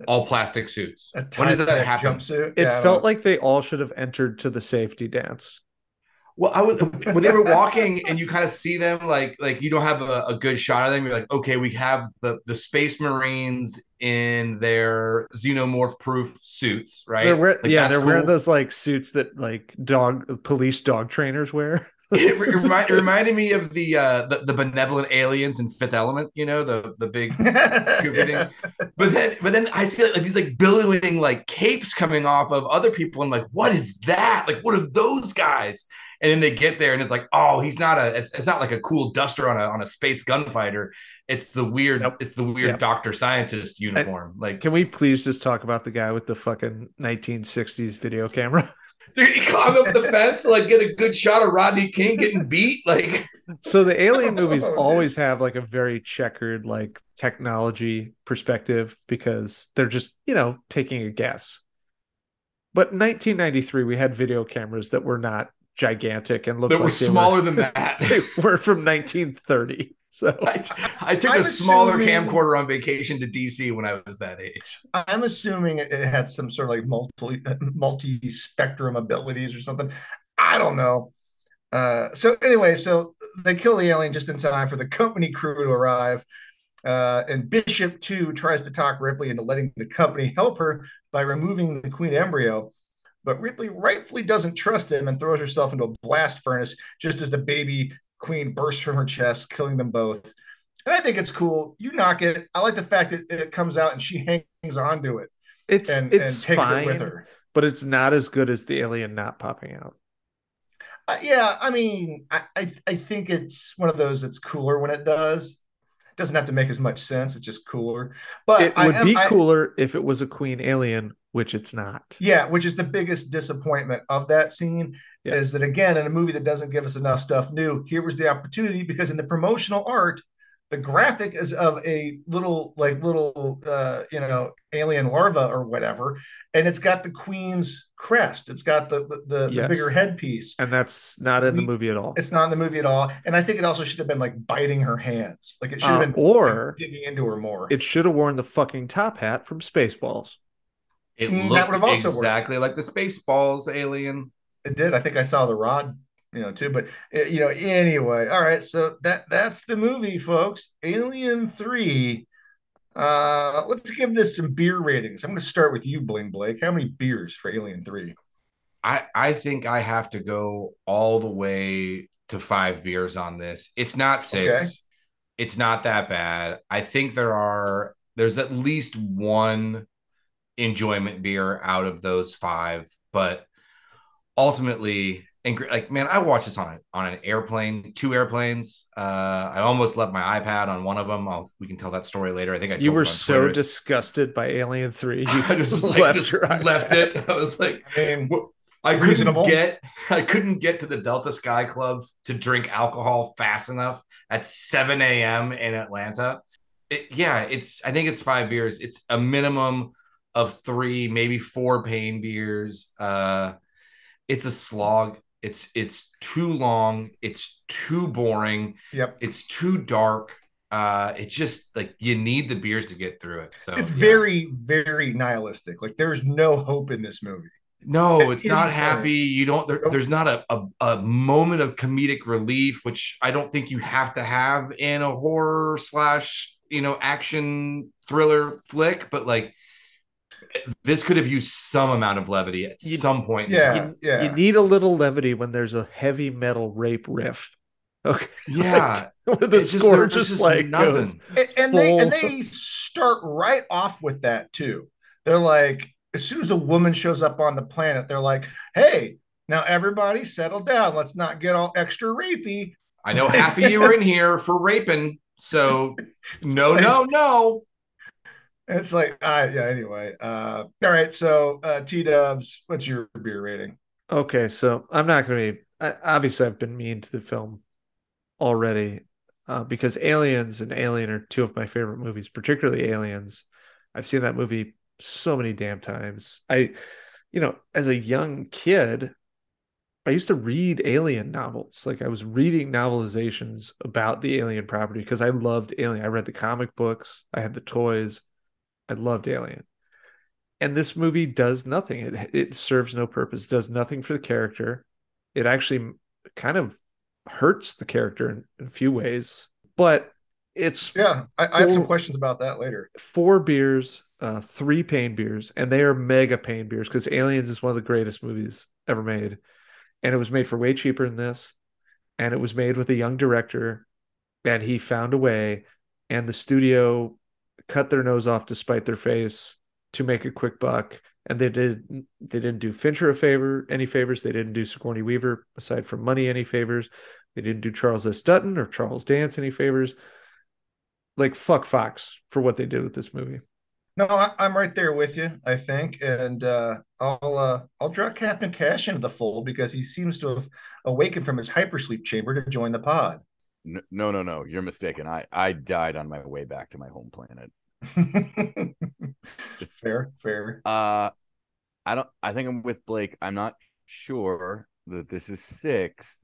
all plastic suits. When does that happen? Jumpsuit? It yeah, felt like they all should have entered to the safety dance. Well, I was when they were walking *laughs* and you kind of see them like like you don't have a, a, good shot of them. You're like, okay, we have the the space marines in their xenomorph proof suits, right? They're wear- like, yeah, they're cool. wearing those like suits that like dog police dog trainers wear. It, remind, it, reminded me of the, uh, the, the benevolent aliens in Fifth Element, you know, the the big *laughs* But then but then I see like these like billowing like capes coming off of other people. and like, what is that? Like, what are those guys? And then they get there and it's like, oh, he's not a it's, it's not like a cool duster on a on a space gunfighter. It's the weird, yep. it's the weird yep. doctor scientist uniform. I, like, can we please just talk about the guy with the fucking 1960s video camera? Dude, he climbed up the fence to like get a good shot of Rodney King getting beat. Like so the alien *laughs* oh, movies oh, always have like a very checkered like technology perspective because they're just, you know, taking a guess. But 1993 we had video cameras that were not gigantic and looked that like were smaller were, than *laughs* that. they were from 1930. *laughs* So I, I took I'm a smaller assuming, camcorder on vacation to DC when I was that age. I'm assuming it had some sort of like multi *laughs* multi spectrum abilities or something. I don't know. Uh, so anyway, so they kill the alien just in time for the company crew to arrive. Uh, and Bishop too tries to talk Ripley into letting the company help her by removing the queen embryo. But Ripley rightfully doesn't trust him and throws herself into a blast furnace just as the baby Queen bursts from her chest, killing them both. And I think it's cool. You knock it. I like the fact that it comes out and she *laughs* hangs onto it. It's and, it's and takes fine, it with her. but it's not as good as the alien not popping out. Uh, yeah, I mean, I, I I think it's one of those that's cooler when it does. It doesn't have to make as much sense. It's just cooler. But it would am- be I- cooler if it was a queen alien, which it's not. Yeah, which is the biggest disappointment of that scene Yeah. is that again in a movie that doesn't give us enough stuff new, here was the opportunity because in the promotional art, the graphic is of a little like little uh you know alien larva or whatever, and it's got the queen's crest. It's got the the, the, the bigger headpiece. And that's not in the movie at all. It's not in the movie at all, and I think it also should have been like biting her hands, like it should have Uh, been or digging into her more. it should have worn the fucking top hat from Spaceballs. It Mm, that looked would've also worked. exactly like the Spaceballs alien. It did. I think I saw the rod, you know, too. But uh, you know, anyway. All right. So that that's the movie, folks. Alien Three. Uh, let's give this some beer ratings. I'm going to start with you, Bling Blake. How many beers for Alien Three? I I think I have to go all the way to five beers on this. It's not six. Okay. It's not that bad. I think there are there's at least one enjoyment beer out of those five, but ultimately and like man, I watched this on a, on an airplane, two airplanes. Uh, I almost left my iPad on one of them. I'll, we can tell that story later. I think I You were so Twitter. disgusted by Alien 3. *laughs* You I just like, left just left it. I was like, I mean, I couldn't Reasonable. get I couldn't get to the Delta Sky Club to drink alcohol fast enough at 7 a.m. in Atlanta. It, yeah, it's I think it's five beers. It's a minimum of three, maybe four pain beers. Uh it's a slog. It's it's too long, it's too boring, yep. it's too dark. Uh it just like you need the beers to get through it. So It's yeah. very, very nihilistic. Like there's no hope in this movie. No, It it's not funny. happy. You don't. There, there's not a, a a moment of comedic relief, which I don't think you have to have in a horror slash you know action thriller flick. But like, this could have used some amount of levity at You- some point. in Yeah, time. yeah. You need a little levity when there's a heavy metal rape riff. Okay. yeah. *laughs* Where the It's score there's just, just like nothing. goes. and, and they and they start right off with that too. They're like, as soon as a woman shows up on the planet, they're like, "Hey, now everybody settle down. Let's not get all extra rapey." I know half of you were in here for raping, so *laughs* no, no, no. It's like, uh, yeah. Anyway, uh, all right. So, uh, T Dubs, what's your beer rating? Okay, so I'm not going to be. I, obviously, I've been mean to the film already uh, because Aliens and Alien are two of my favorite movies, particularly Aliens. I've seen that movie so many damn times. I, you know, as a young kid, I used to read Alien novels. Like I was reading novelizations about the Alien property because I loved Alien. I read the comic books, I had the toys. I loved Alien. And this movie does nothing. It it serves no purpose. It does nothing for the character. It actually kind of hurts the character in, in a few ways. But it's Yeah, I, I have some questions about that later. four beers, uh, three pain beers, and they are mega pain beers because Aliens is one of the greatest movies ever made. And it was made for way cheaper than this. And it was made with a young director, and he found a way, and the studio cut their nose off to spite their face to make a quick buck. And they did they didn't do Fincher a favor, any favors. They didn't do Sigourney Weaver, aside from money, any favors. They didn't do Charles S. Dutton or Charles Dance any favors. Like fuck Fox for what they did with this movie. No, I, I'm right there with you. I think, and uh, I'll uh, I'll draw Captain Cash into the fold because he seems to have awakened from his hypersleep chamber to join the pod. No, no, no. You're mistaken. I I died on my way back to my home planet. *laughs* fair, fair. Uh I don't I think I'm with Blake. I'm not sure that this is 6,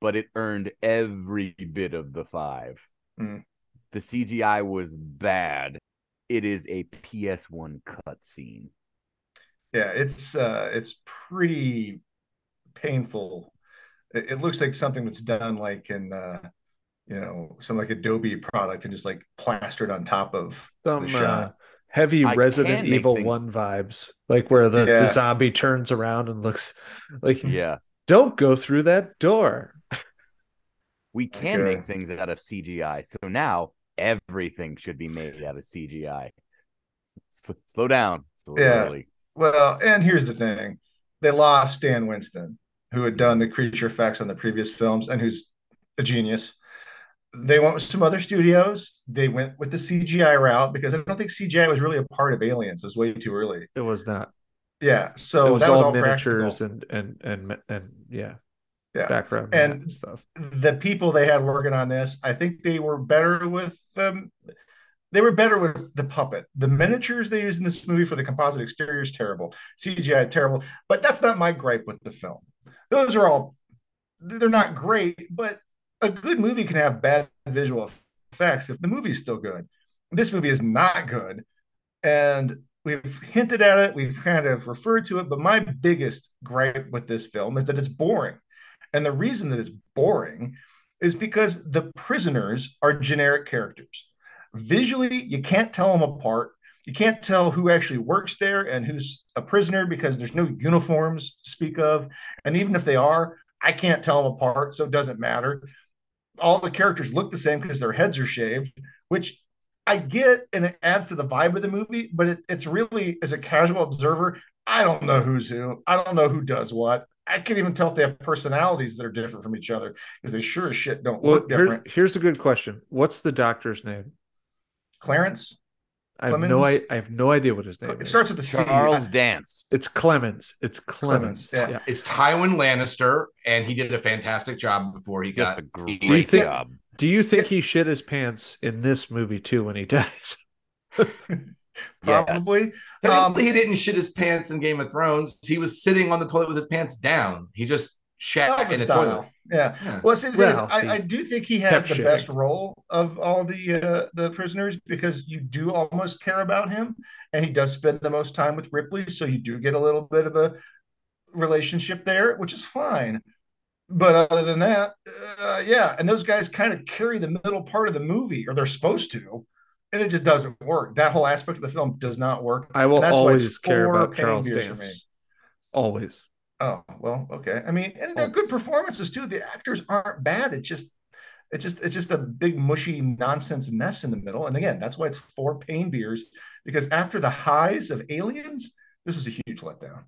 but it earned every bit of the 5. Mm. The CGI was bad. It is a PS1 cutscene. Yeah, it's uh, it's pretty painful. It, it looks like something that's done like in uh, you know some like Adobe product and just like plastered on top of Some the uh, heavy I Resident Evil things- 1 vibes, like where the, the zombie turns around and looks like, Yeah. don't go through that door. We can Okay. make things out of CGI. So now everything should be made out of CGI. S- slow down. It's Yeah. early. Well, and here's the thing: they lost Stan Winston, who had done the creature effects on the previous films and who's a genius. They went with some other studios. They went with the CGI route because I don't think CGI was really a part of Aliens. It was way too early. It was not. Yeah, so it was that all, was all miniatures practical. and and and and yeah, Yeah. background And- stuff. the people they had working on this, I think they were better with um, they were better with the puppet. The miniatures they used in this movie for the composite exterior is terrible. CGI terrible, but that's not my gripe with the film. Those are all they're not great, but a good movie can have bad visual effects if the movie's still good. This movie is not good. And we've hinted at it, we've kind of referred to it, but my biggest gripe with this film is that it's boring. And the reason that it's boring is because the prisoners are generic characters. Visually, you can't tell them apart. You can't tell who actually works there and who's a prisoner because there's no uniforms to speak of. And even if they are, I can't tell them apart, so it doesn't matter. All the characters look the same because their heads are shaved, which I get and it adds to the vibe of the movie, but it, it's really, as a casual observer, I don't know who's who. I don't know who does what. I can't even tell if they have personalities that are different from each other because they sure as shit don't Well, look here- different. here's a good question. What's the doctor's name? Clarence, I have no I, I have no idea what his name it is. starts with the C. Charles Dance. It's Clemens. It's Clemens. Clemens, yeah. It's Tywin Lannister, and he did a fantastic job before he Just got a great Do you think- job. Do you think he shit his pants in this movie too when he died? *laughs* Probably. Technically, Um, he didn't shit his pants in Game of Thrones. He was sitting on the toilet with his pants down. He just shat Of a in the style. toilet. Yeah. Yeah. Well, see, the thing is, I, I do think he has the shitting. best role of all the uh, the prisoners because you do almost care about him, and he does spend the most time with Ripley, so you do get a little bit of a relationship there, which is fine. But other than that, uh, yeah, and those guys kind of carry the middle part of the movie, or they're supposed to, and it just doesn't work. That whole aspect of the film does not work. I will that's always care about Charles beers Dance. Always. Oh well, okay. I mean, and they're good performances too. The actors aren't bad. It's just, it's just, it's just a big mushy nonsense mess in the middle. And again, that's why it's four pain beers because after the highs of Aliens, this was a huge letdown.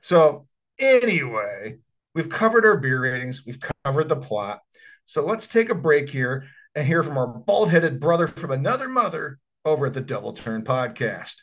So anyway, we've covered our beer ratings. We've covered the plot. So let's take a break here and hear from our bald-headed brother from another mother over at the Double Turn Podcast.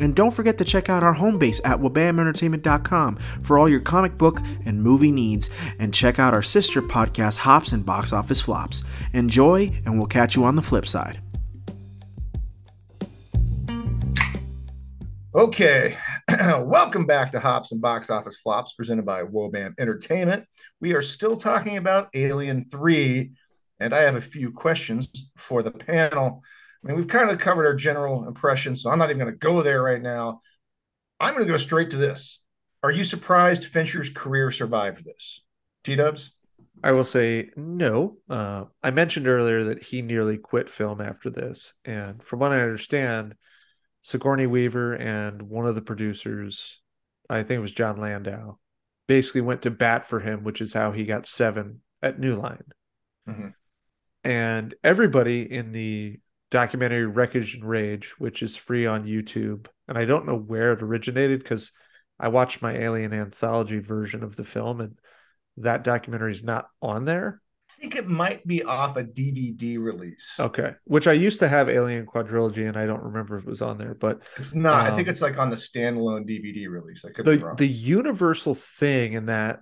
And don't forget to check out our home base at wabamentertainment.com for all your comic book and movie needs. And check out our sister podcast, Hops and Box Office Flops. Enjoy, and we'll catch you on the flip side. Okay, *clears throat* welcome back to Hops and Box Office Flops presented by Wobam Entertainment. We are still talking about Alien 3, and I have a few questions for the panel. I mean, we've kind of covered our general impressions, so I'm not even going to go there right now. I'm going to go straight to this. Are you surprised Fincher's career survived this? T Dubs? I will say no. Uh, I mentioned earlier that he nearly quit film after this, and from what I understand, Sigourney Weaver and one of the producers, I think it was Jon Landau, basically went to bat for him, which is how he got seven at New Line. Mhm. And everybody in the documentary Wreckage and Rage, which is free on YouTube, and I don't know where it originated because I watched my Alien Anthology version of the film, and that documentary is not on there. I think it might be off a DVD release. Okay, which I used to have Alien Quadrilogy, and I don't remember if it was on there, but It's not. I think Um, it's like on the standalone DVD release. I could the be wrong. the universal thing in that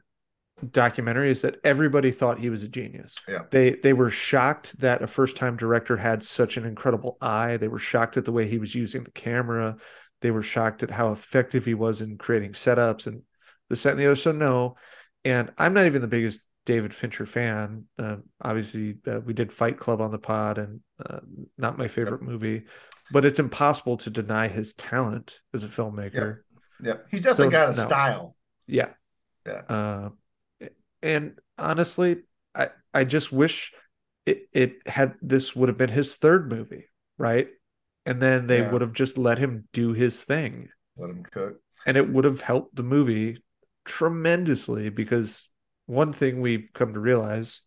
documentary is that everybody thought he was a genius. Yeah. They they were shocked that a first time director had such an incredible eye. They were shocked at the way he was using the camera. They were shocked at how effective he was in creating setups and the set and the other. So no, and I'm not even the biggest David Fincher fan. Uh, obviously, uh, we did Fight Club on the pod, and uh, not my favorite movie, but it's impossible to deny his talent as a filmmaker. Yeah, he's definitely So, got a no. style. Yeah. Yeah. And honestly, I I just wish it it had this would have been his third movie, right? And then they Yeah. would have just let him do his thing, Let him cook. and it would have helped the movie tremendously because one thing we've come to realize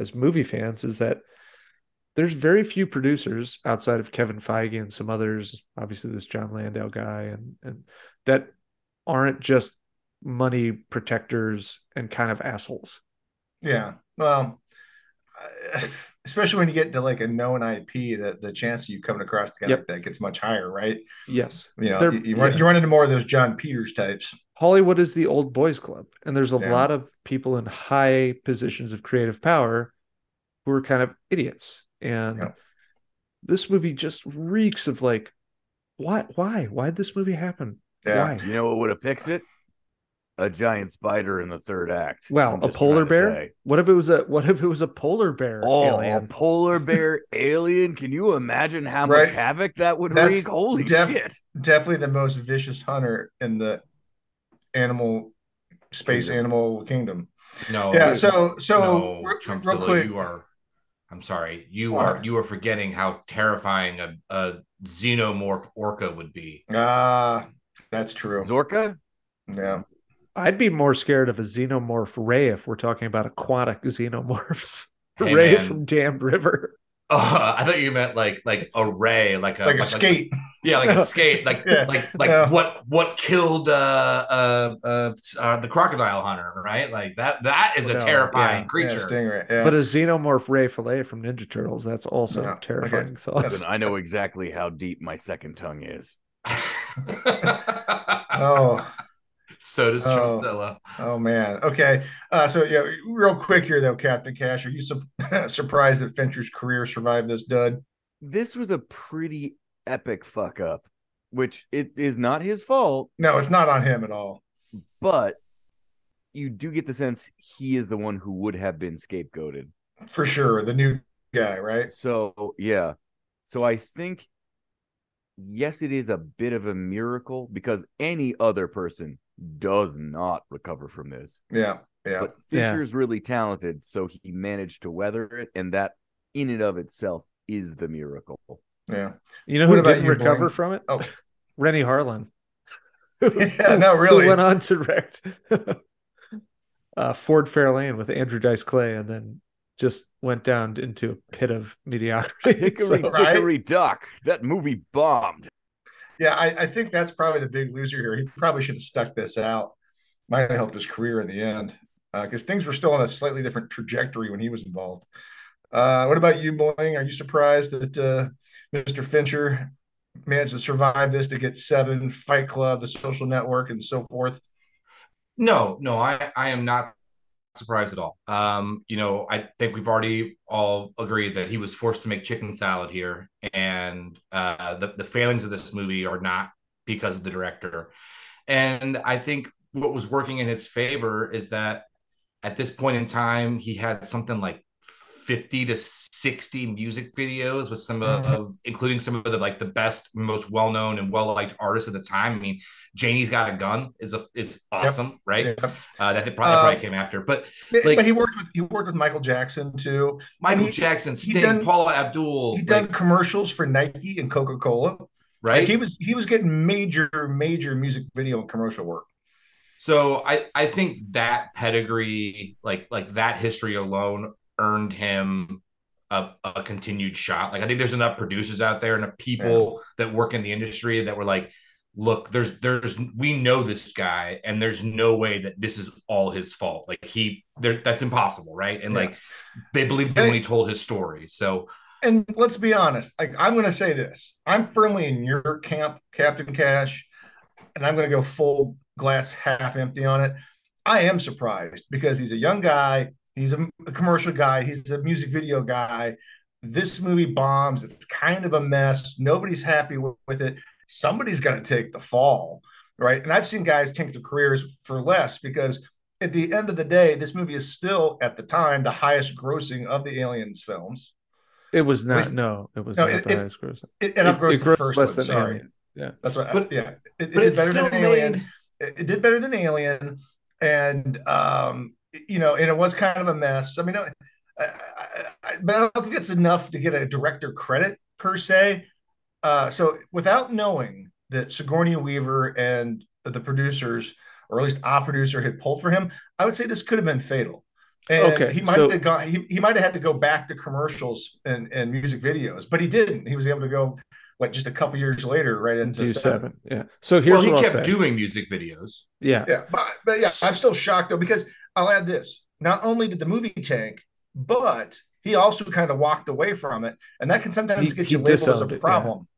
as movie fans is that there's very few producers outside of Kevin Feige and some others, obviously this Jon Landau guy, and and that aren't just money protectors and kind of assholes. Yeah. Well, *laughs* especially when you get to like a known IP, that the chance of you coming across a guy Yep. like that gets much higher, right? Yes, You know, you, you run, yeah. you run into more of those Jon Peters types. Hollywood is the old boys club, and there's a Yeah. lot of people in high positions of creative power who are kind of idiots. And Yeah. this movie just reeks of like, why, why, why'd this movie happen? Yeah. Why? You know what would have fixed it? A giant spider in the third act. Well, a polar bear. What if it was a what if it was a polar bear Oh, alien? a polar *laughs* bear alien! Can you imagine how Right. much havoc that would That's wreak? Holy def- shit! Definitely the most vicious hunter in the animal space Kingdom. animal kingdom. No, Yeah. So, so no, re- Trumpzilla, real quick. you are. I'm sorry. You What? are you are forgetting how terrifying a, a xenomorph orca would be. Ah, that's true. Zorka? Yeah. I'd be more scared of a xenomorph ray if we're talking about aquatic *laughs* xenomorphs. Hey, ray man. from Damned River. Oh, *laughs* I thought you meant like like a ray, like a Like a skate. yeah, like a *laughs* skate, like Yeah, like like yeah. what what killed uh, uh uh uh the crocodile hunter, right? Like that that is a No, terrifying yeah. Yeah, creature. stingray. Yeah. But a xenomorph ray fillet from Ninja Turtles, that's also Yeah, a terrifying okay. thought. Listen, I know exactly how deep my second tongue is. oh, so does Oh. Trumpzilla. oh man. Okay. Uh, so yeah, real quick here though, Captain Cash, are you su- *laughs* surprised that Fincher's career survived this dud? This was a pretty epic fuck up, which it is not his fault, No, it's not on him at all. but you do get the sense he is the one who would have been scapegoated. For sure. The new guy, right? So yeah. So I think yes, it is a bit of a miracle because any other person does not recover from this. Yeah. Yeah. But Yeah. Fincher is really talented, so he managed to weather it, and that in and of itself is the miracle. yeah. You know What who didn't you, recover Blaine? from it? Oh. *laughs* Renny Harlin. *laughs* Yeah, no, really. Who went on to direct *laughs* uh, Ford Fairlane with Andrew Dice Clay and then just went down into a pit of mediocrity. Hickory So- Right? dickory dock. That movie bombed. Yeah, I, I think that's probably the big loser here. He probably should have stuck this out. Might have helped his career in the end because things were still on a slightly different trajectory when he was involved. Uh, what about you, Boing? Are you surprised that uh, Mr. Fincher managed to survive this to get seven, Fight Club, The Social Network, and so forth? No, no, I, I am not surprised at all. Um, you know, I think we've already all agreed that he was forced to make chicken salad here, and uh, the the failings of this movie are not because of the director. And I think what was working in his favor is that at this point in time, he had something like 50 to 60 music videos with some of, Mhm. including some of the like the best, most well-known and well-liked artists at the time. I mean, Janie's Got a Gun is a is awesome, right? Yeah. Uh, that probably, probably Um, came after. But But, Like- but he worked with he worked with Michael Jackson too. Michael he- Jackson, Sting, done- Paula Abdul, He done like, commercials for Nike and Coca Cola. right? He was he was getting major major music video and commercial work. So I I think that pedigree, like like that history alone, earned him a, a continued shot. Like I think there's enough producers out there and people that work in the industry that were like, look, there's there's we know this guy, and there's no way that this is all his fault. Like he, there that's impossible, right? And Yeah. like they believed him when he told his story. So and let's be honest, like I'm going to say this. I'm firmly in your camp, Captain Cash, and I'm going to go full glass half empty on it. I am surprised because he's a young guy, he's a, a commercial guy, he's a music video guy. This movie bombs. It's kind of a mess. Nobody's happy with, with it. Somebody's going to take the fall, right? And I've seen guys tank their careers for less because at the end of the day, this movie is still at the time the highest grossing of the Aliens films. It was not. least- No, it was No, not it- the it- highest grossing. It, and I've It- grossed it the grossed first less one. than Sorry, Alien. Yeah. that's what. But- yeah, it, it but did it's better still than Alien. made It, it did better than Alien, and um, you know, and it was kind of a mess. I mean, I, I, I, but I don't think it's enough to get a director credit per se. Uh, so without knowing that Sigourney Weaver and the producers, or at least a producer, had pulled for him, I would say this could have been fatal. And Okay, he might so- have gone. He, he might have had to go back to commercials and, and music videos, but he didn't. He was able to go what just a couple years later right into seven. seven. Yeah. So here's well, he what kept I'll say. doing music videos. yeah. Yeah, but, but yeah, I'm still shocked though because I'll add this: not only did the movie tank, but he also kind of walked away from it, and that can sometimes He- get you labeled as disowned a it, yeah. problem.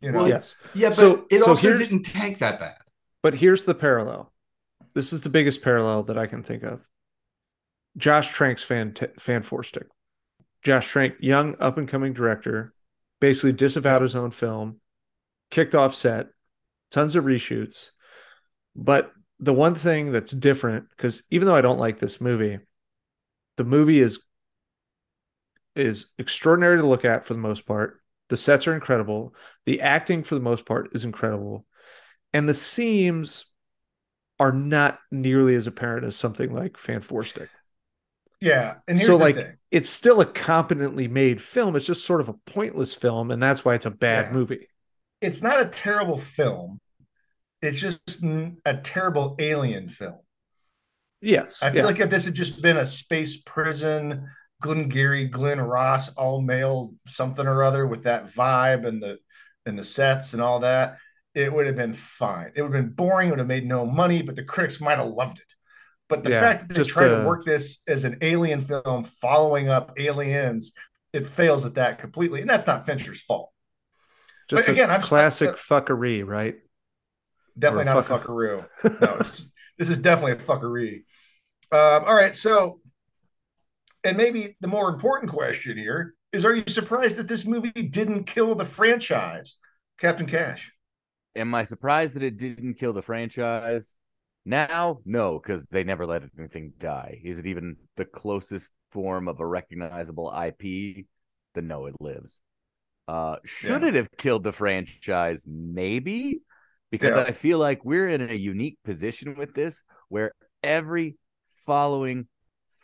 You know, Well, Yes. Yeah, but So- it so also didn't tank that bad. But here's the parallel. This is the biggest parallel that I can think of. Josh Trank's fan fan four stick. Josh Trank, young up and coming director, basically disavowed his own film, kicked off set, tons of reshoots. But the one thing that's different, because even though I don't like this movie, the movie is is extraordinary to look at for the most part. The sets are incredible. The acting for the most part is incredible. And the seams are not nearly as apparent as something like Fant4stic. Yeah. And here's So like it's still a competently made film. It's just sort of a pointless film, and that's why it's a bad Yeah. movie. it's not a terrible film; it's just a terrible alien film. Yes. I feel yeah. like if this had just been a space prison, Glengarry Glen Ross, all male something or other with that vibe and the and the sets and all that, it would have been fine. It would have been boring, it would have made no money, but the critics might have loved it. But the Yeah, fact that they just, try uh, to work this as an alien film following up aliens, it fails at that completely. And that's not Fincher's fault. just but again, a I'm- classic I- fuckery, right? Definitely Or a not a fucker. fuckaroo. *laughs* No, this is definitely a fuckery. Um, all right, so, and maybe the more important question here is: Are you surprised that this movie didn't kill the franchise, Captain Cash? Am I surprised that it didn't kill the franchise? Now, no, because they never let anything die. Is it even the closest form of a recognizable IP? Then no, it lives. Uh, should Yeah. it have killed the franchise? Maybe, because Yeah. I feel like we're in a unique position with this, where every following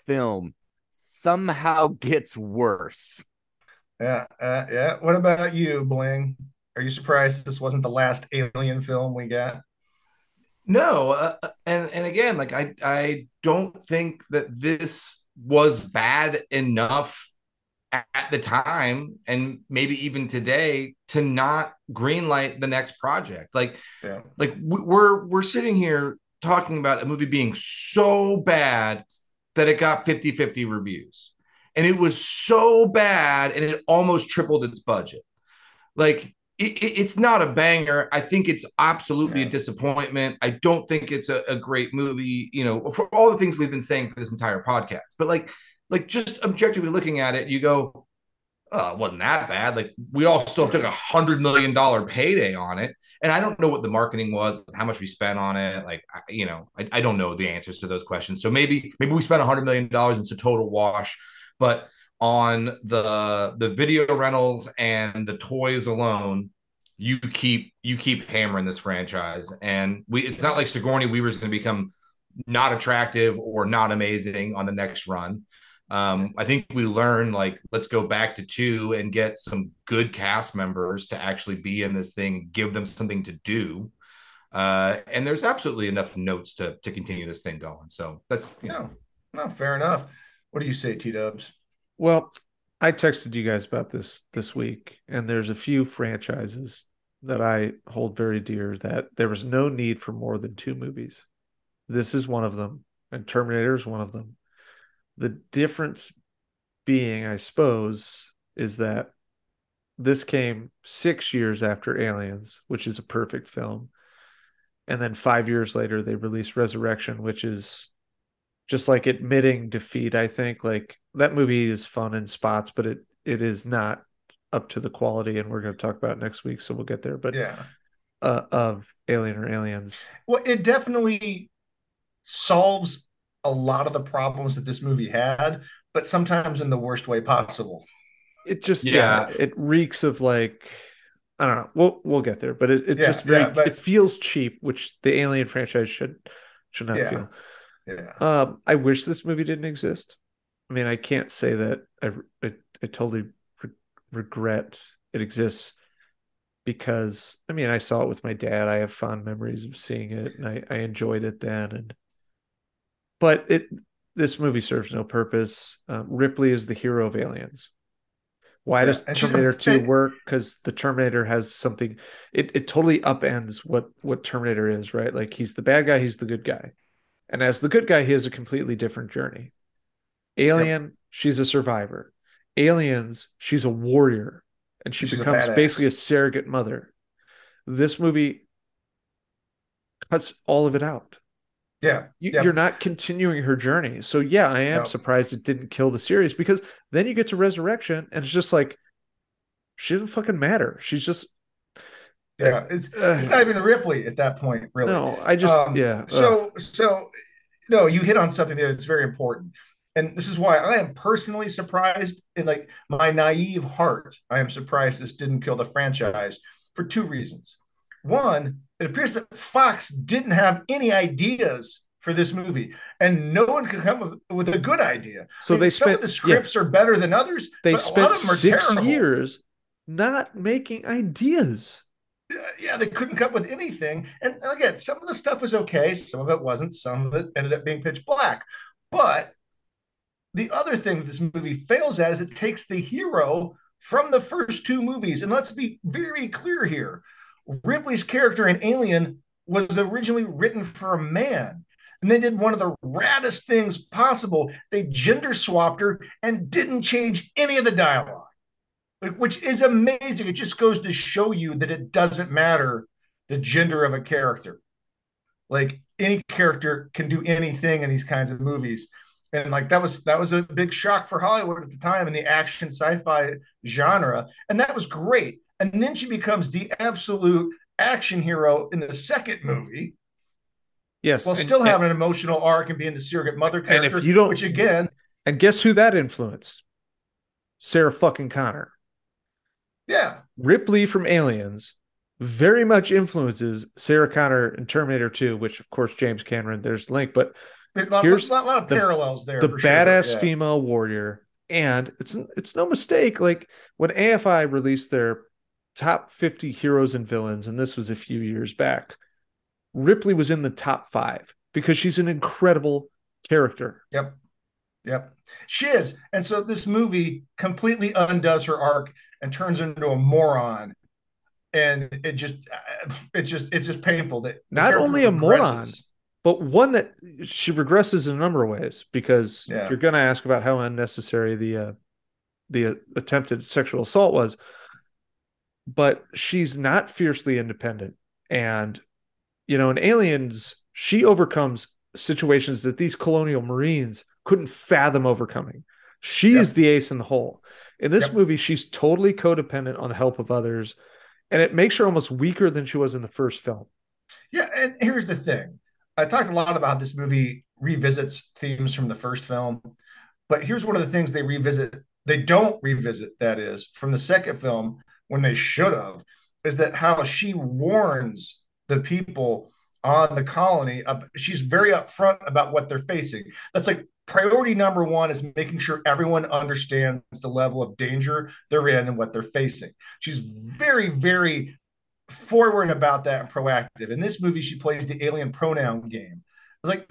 film somehow gets worse. Yeah, uh, yeah. What about you, Bling? Are you surprised this wasn't the last Alien film we got? No, uh, and and again, like I I don't think that this was bad enough at, at the time, and maybe even today, to not greenlight the next project. Like Yeah, like we- we're we're sitting here talking about a movie being so bad that it got 50-50 reviews. And it was so bad and it almost tripled its budget. Like it, it- it's not a banger i think it's absolutely Yeah. a disappointment i don't think it's a, a great movie you know for all the things we've been saying for this entire podcast but like like just objectively looking at it you go oh, it wasn't that bad. Like we all still took a hundred million dollar payday on it. And I don't know what the marketing was, how much we spent on it. Like, I, you know, I, I don't know the answers to those questions. So maybe, maybe we spent a hundred million dollars and it's a total wash, but on the, the video rentals and the toys alone, you keep, you keep hammering this franchise. And we, it's not like Sigourney Weaver is going to become not attractive or not amazing on the next run. Um, I think we learn like let's go back to two and get some good cast members to actually be in this thing, give them something to do. Uh, and there's absolutely enough notes to to continue this thing going. So that's you know, no, no, fair enough. What do you say, T Dubs? Well, I texted you guys about this this week, and there's a few franchises that I hold very dear that there was no need for more than two movies. This is one of them, and Terminator is one of them. The difference being, I suppose, is that this came six years after Aliens, which is a perfect film. And then five years later, they released Resurrection, which is just like admitting defeat. I think like that movie is fun in spots, but it it is not up to the quality, and we're going to talk about it next week, so we'll get there. But Yeah. uh, of Alien or Aliens, Well, it definitely solves a lot of the problems that this movie had, but sometimes in the worst way possible. It just yeah, Yeah. it reeks of like I don't know. We'll we'll get there, but it, it Yeah, just very yeah, but- it feels cheap, which the Alien franchise should should not Yeah. feel. Yeah. Um, I wish this movie didn't exist. I mean, I can't say that I I, I totally re- regret it exists because I mean, I saw it with my dad. I have fond memories of seeing it, and I, I enjoyed it then. And but it this movie serves no purpose. Um, Ripley is the hero of Aliens. Why Yeah, does Terminator Two work? Because the Terminator has something. It it totally upends what what Terminator is, right? Like he's the bad guy, he's the good guy, and as the good guy, he has a completely different journey. Alien, she's a survivor. Aliens, she's a warrior, and she She's becomes badass. basically a surrogate mother. This movie cuts all of it out. Yeah. You, yeah. You're not continuing her journey. So yeah, I am No. surprised it didn't kill the series because then you get to Resurrection and it's just like she doesn't fucking matter. She's just yeah. It's it's not even Ripley at that point, really. no. I just Um, yeah. So so no, you hit on something that's very important. And this is why I am personally surprised in like my naive heart. I am surprised this didn't kill the franchise for two reasons. One, it appears that Fox didn't have any ideas for this movie, and no one could come with, with a good idea. so I mean, they some spent of the yeah, scripts are better than others. they but a lot spent of them are six terrible. years not making ideas. Yeah, they couldn't come up with anything. And again, some of the stuff was okay, some of it wasn't, some of it ended up being pitch black. But the other thing that this movie fails at is it takes the hero from the first two movies. And let's be very clear here Ripley's character in Alien was originally written for a man. And they did one of the raddest things possible. They gender swapped her and didn't change any of the dialogue like, which is amazing. It just goes to show you that it doesn't matter the gender of a character. Like any character can do anything in these kinds of movies. And like that was that was a big shock for Hollywood at the time in the action sci-fi genre. And that was great. And then she becomes the absolute action hero in the second movie, Yes. while and- still having an emotional arc and being the surrogate mother And if you don't- which again, and guess who that influenced? Sarah fucking Connor. Yeah, Ripley from Aliens very much influences Sarah Connor in Terminator 2, which of course James Cameron, there's the link, but a lot, Here's lot, lot of the- parallels there. the for sure, badass yeah. female warrior. And it's it's no mistake. Like when AFI released their top 50 heroes and villains, and this was a few years back, Ripley was in the top five because she's an incredible character. Yep. Yep. She is. And so this movie completely undoes her arc and turns into a moron. And it just, it just, it's just painful that Not only a moron, but one that she regresses in a number of ways because Yeah. you're going to ask about how unnecessary the uh, the uh, attempted sexual assault was. But she's not fiercely independent. And you know in aliens she overcomes situations that these colonial marines couldn't fathom overcoming. She is the ace in the hole in this Yep. movie she's totally codependent on the help of others and it makes her almost weaker than she was in the first film Yeah. And here's the thing I talked a lot about this movie revisits themes from the first film, but here's one of the things they revisit. They don't revisit, that is, from the second film when they should have, is that how she warns the people on the colony. Of, she's very upfront about what they're facing. That's like priority number one is making sure everyone understands the level of danger they're in and what they're facing. She's very, very forward about that and proactive. In this movie, she plays the alien pronoun game. It's like,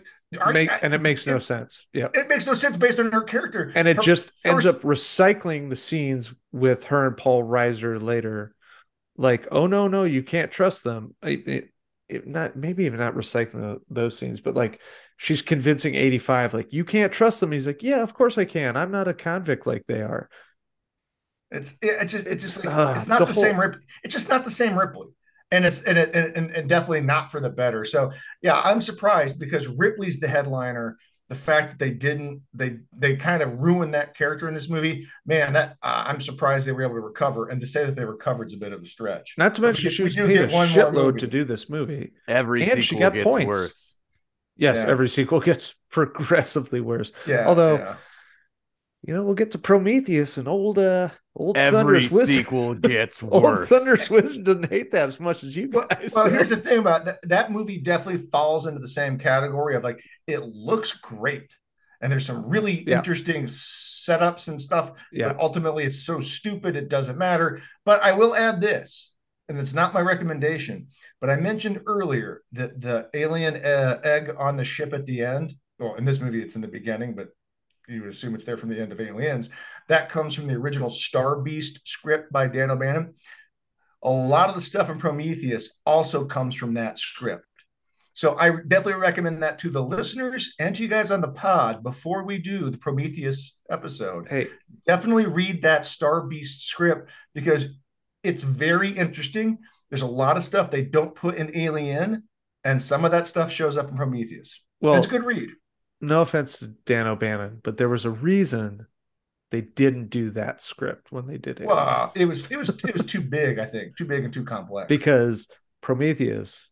Make, and it makes no it, sense yeah it makes no sense based on her character. and it Her just ends up recycling the scenes with her and Paul Reiser later. Like, oh no, no, you can't trust them. It, it not maybe even not recycling those scenes, but like she's convincing 85, like, you can't trust them. He's like, Yeah, of course I can. I'm not a convict like they are. It's it, it's just it's just Uh, it's not the the, whole- same Rip. It's just not the same Ripley, and it's and it and, and definitely not for the better. So yeah, I'm surprised because Ripley's the headliner. The fact that they didn't they they kind of ruined that character in this movie, man. That uh, I'm surprised they were able to recover. And to say that they recovered is a bit of a stretch. Not to mention she was paid a one shitload to do this movie. Every And she got gets points. worse. Yes, Yeah. every sequel gets *laughs* progressively worse. Yeah. Although- yeah. You know, we'll get to Prometheus and old uh old Every Thunderous Wizard. sequel *laughs* gets Old worse. Thunderous Wizard doesn't hate that as much as you Well, guys. well, here's *laughs* the thing about that. That movie definitely falls into the same category of like it looks great, and there's some really Yeah. interesting setups and stuff. yeah. But ultimately, it's so stupid it doesn't matter. But I will add this, and it's not my recommendation. But I mentioned earlier that the alien uh, egg on the ship at the end. Well, in this movie, it's in the beginning, but you would assume it's there from the end of Aliens. That comes from the original Star Beast script by Dan O'Bannon. A lot of the stuff in Prometheus also comes from that script. So I definitely recommend that to the listeners and to you guys on the pod before we do the Prometheus episode. Hey, Definitely read that Star Beast script because it's very interesting. There's a lot of stuff they don't put in Alien, and some of that stuff shows up in Prometheus. well, it's a good read. no offense to Dan O'Bannon, but there was a reason they didn't do that script when they did it. Well, it was it was it was too big, I think, too big and too complex. because Prometheus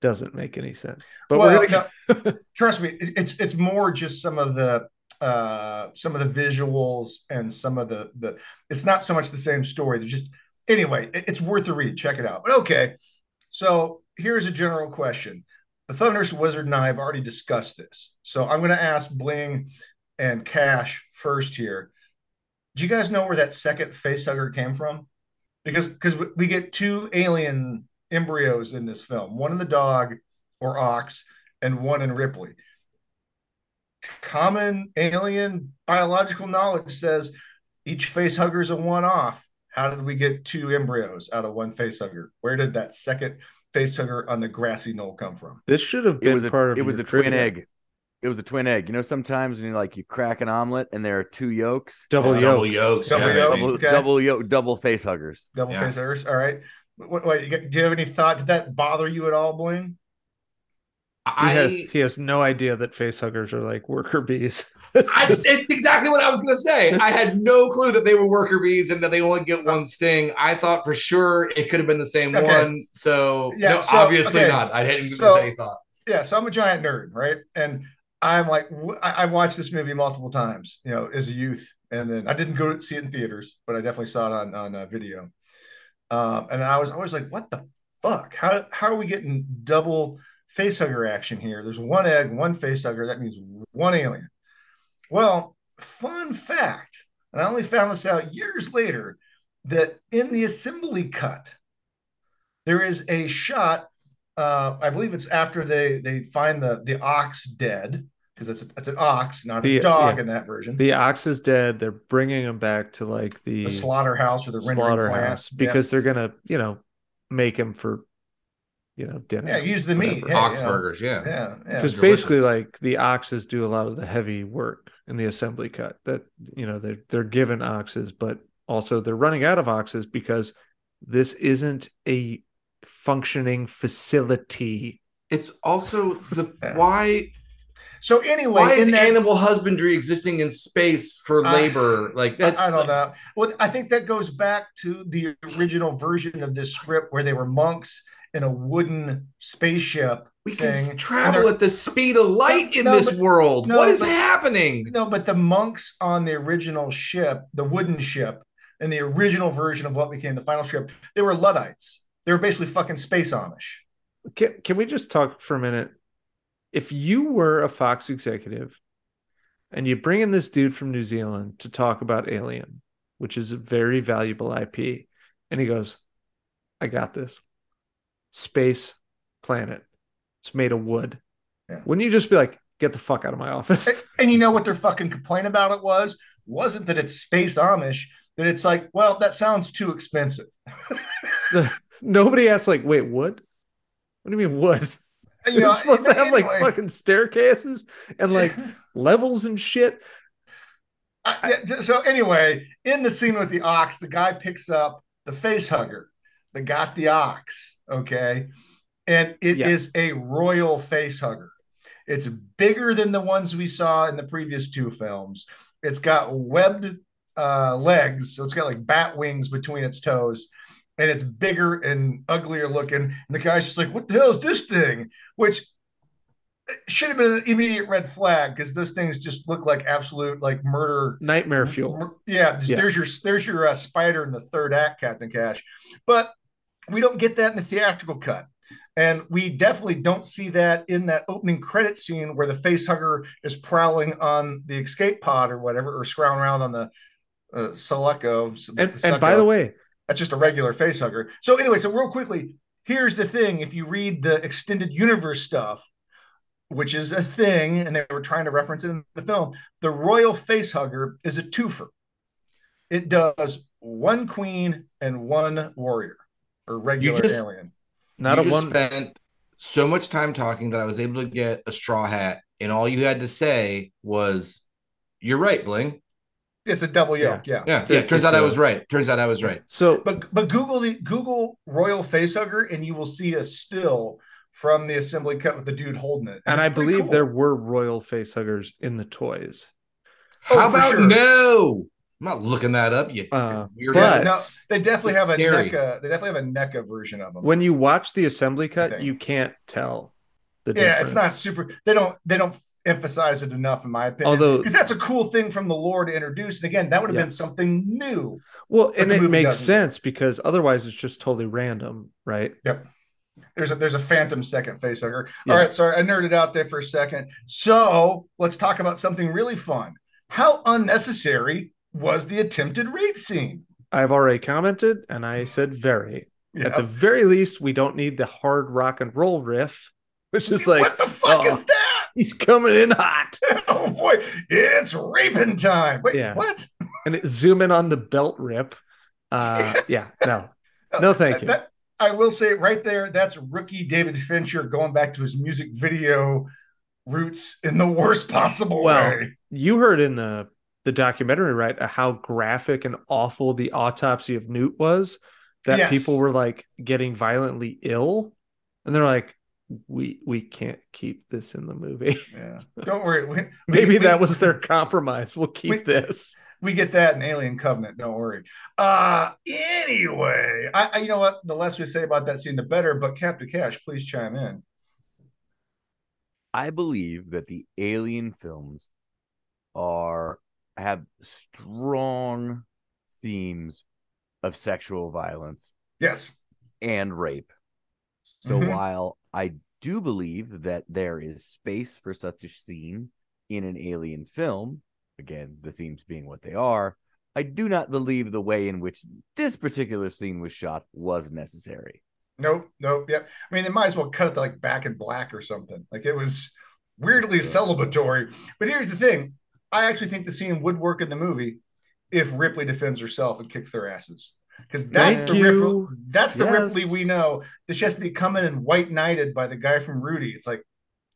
doesn't make any sense. But well, gonna no, *laughs* trust me, it's it's more just some of the uh some of the visuals and some of the the it's not so much the same story. They're just anyway, it's worth the read. Check it out. But okay, so here's a general question. The Thunderous Wizard and I have already discussed this. So I'm going to ask Bling and Cash first here. Do you guys know where that second facehugger came from? Because because we- we get two alien embryos in this film, one in the dog or ox, and one in Ripley. Common alien biological knowledge says each facehugger is a one-off. How did we get two embryos out of one facehugger? Where did that second facehugger on the grassy knoll come from? this should have It been was a part of it was your a twin egg. It was a twin egg. You know, sometimes when you like you crack an omelet and there are two yolks, Double Yeah, yolk. double yolks. Double yeah, yolk. double Okay. double yolk, double face huggers. Double Yeah. facehuggers. All right. Wait, wait, you got- do you have any thought? Did that bother you at all, Bling? He I, has he has no idea that face huggers are like worker bees. *laughs* I, it's exactly what I was going to say. I had no clue that they were worker bees and that they only get one sting. I thought for sure it could have been the same Okay. one. So, Yeah, no, so, obviously okay. not. I given So- any thought. yeah, so I'm a giant nerd, right? And I'm like, i've watched this movie multiple times, you know, as a youth, and then I didn't go to see it in theaters, but I definitely saw it on on uh, video. Um, and I was always like, what the fuck? How how are we getting double facehugger action here? There's one egg, one facehugger. That means one alien. Well, fun fact, and I only found this out years later, that in the assembly cut, there is a shot uh, I believe it's after they they find the the ox dead because it's it's an ox, not a dog yeah. in that version. the ox is dead. They're bringing him back to like the, The slaughterhouse or the slaughterhouse plant. because they're gonna, you know, make him for, you know, dinner. yeah, yeah use the meat. whatever. Yeah, Ox you know. burgers, yeah. Yeah, yeah. because delicious. basically like the oxes do a lot of the heavy work in the assembly cut that you know they're they're given oxes but also they're running out of oxes because this isn't a functioning facility It's also the *laughs* why So anyway, why is that- animal husbandry existing in space for I- labor? like that's I, I don't know. Well, I think that goes back to the original version of this script where they were monks in a wooden spaceship. we can thing. travel at the speed of light in No, this but- world. no, what is but- happening? No, but the monks on the original ship, the wooden ship, in the original version of what became the final script, they were Luddites. They were basically fucking space Amish. can, can we just talk for a minute if you were a fox executive and you bring in this dude from new zealand to talk about alien which is a very valuable ip and he goes i got this space planet it's made of wood Yeah. wouldn't you just be like get the fuck out of my office And, and you know what their fucking complaint about it was? Wasn't that it's space Amish, that it's like, well, that sounds too expensive. *laughs* nobody asks like wait wood what do you mean wood you you're know, supposed to have like fucking staircases and like *laughs* levels and shit I- yeah, so anyway, in the scene with the ox, the guy picks up the face hugger that got the ox. Okay. And it is Yeah. a royal face hugger. It's bigger than the ones we saw in the previous two films. It's got webbed uh, legs, so it's got like bat wings between its toes, and it's bigger and uglier looking. And the guy's just like, "What the hell is this thing?" Which should have been an immediate red flag because those things just look like absolute like murder Nightmare fuel. Yeah, Yeah. there's your there's your uh, spider in the third act, Captain Cash. But we don't get that in the theatrical cut. And we definitely don't see that in that opening credit scene where the face hugger is prowling on the escape pod or whatever, or scrolling around on the uh, Sulaco. And, and by the way, that's just a regular face hugger. So anyway, so real quickly, here's the thing: if you read the extended universe stuff, which is a thing, and they were trying to reference it in the film, the royal face hugger is a twofer. It does one queen and one warrior or regular just- alien. not you a just one. spent so much time talking that I was able to get a straw hat, and all you had to say was, "You're right, Bling." It's a double yoke, yeah. Yeah, It's a- yeah. Turns out I a- was right. Turns out I was right. So But but Google the Google royal face hugger, and you will see a still from the assembly cut with the dude holding it. and I believe cool. there were royal face huggers in the toys. Oh, How for about sure. no? I'm not looking that up. You Uh, weird. but- no, they definitely It's have a scary. NECA. They definitely have a NECA version of them. When you watch the assembly cut, you can't tell the yeah, difference. it's not super. They don't. They don't emphasize it enough, in my opinion. Although- because that's a cool thing from the lore to introduce. And again, that would have been something new. Well, and it makes doesn't. sense because otherwise it's just totally random, right? Yep. There's a there's a phantom second face hugger. Yeah. All right, sorry, I nerded out there for a second. So let's talk about something really fun. How unnecessary was the attempted rape scene? I've already commented and I said very. At the very least, we don't need the hard rock and roll riff, which is like what the fuck oh. is that? he's coming in hot. *laughs* Oh boy, it's raping time. Wait, Yeah. what? And it, zoom in on the belt rip. Uh *laughs* yeah, no. No, thank you. That- I will say right there, that's rookie David Fincher going back to his music video roots in the worst possible Well, way. You heard in the the documentary, right, uh, how graphic and awful the autopsy of Newt was, that Yes. people were like getting violently ill. And they're like, we we can't keep this in the movie. *laughs* Yeah. Don't worry. We, we- Maybe we- that was their *laughs* compromise. We'll keep we- this. we get that in Alien Covenant. Don't worry. Uh anyway, I, I you know what? The less we say about that scene, the better. But Captain Cash, please chime in. I believe that the Alien films are have strong themes of sexual violence Yes. and rape. So Mhm. while I do believe that there is space for such a scene in an alien film, again, the themes being what they are, I do not believe the way in which this particular scene was shot was necessary. Nope. Nope. Yep. I mean, they might as well cut it to like back in black or something. Like it was weirdly celebratory. But here's the thing: I actually think the scene would work in the movie if Ripley defends herself and kicks their asses. Because that's Thank the you. Ripley, that's the Yes. Ripley we know. That she has to be coming and white knighted by the guy from Rudy. It's like,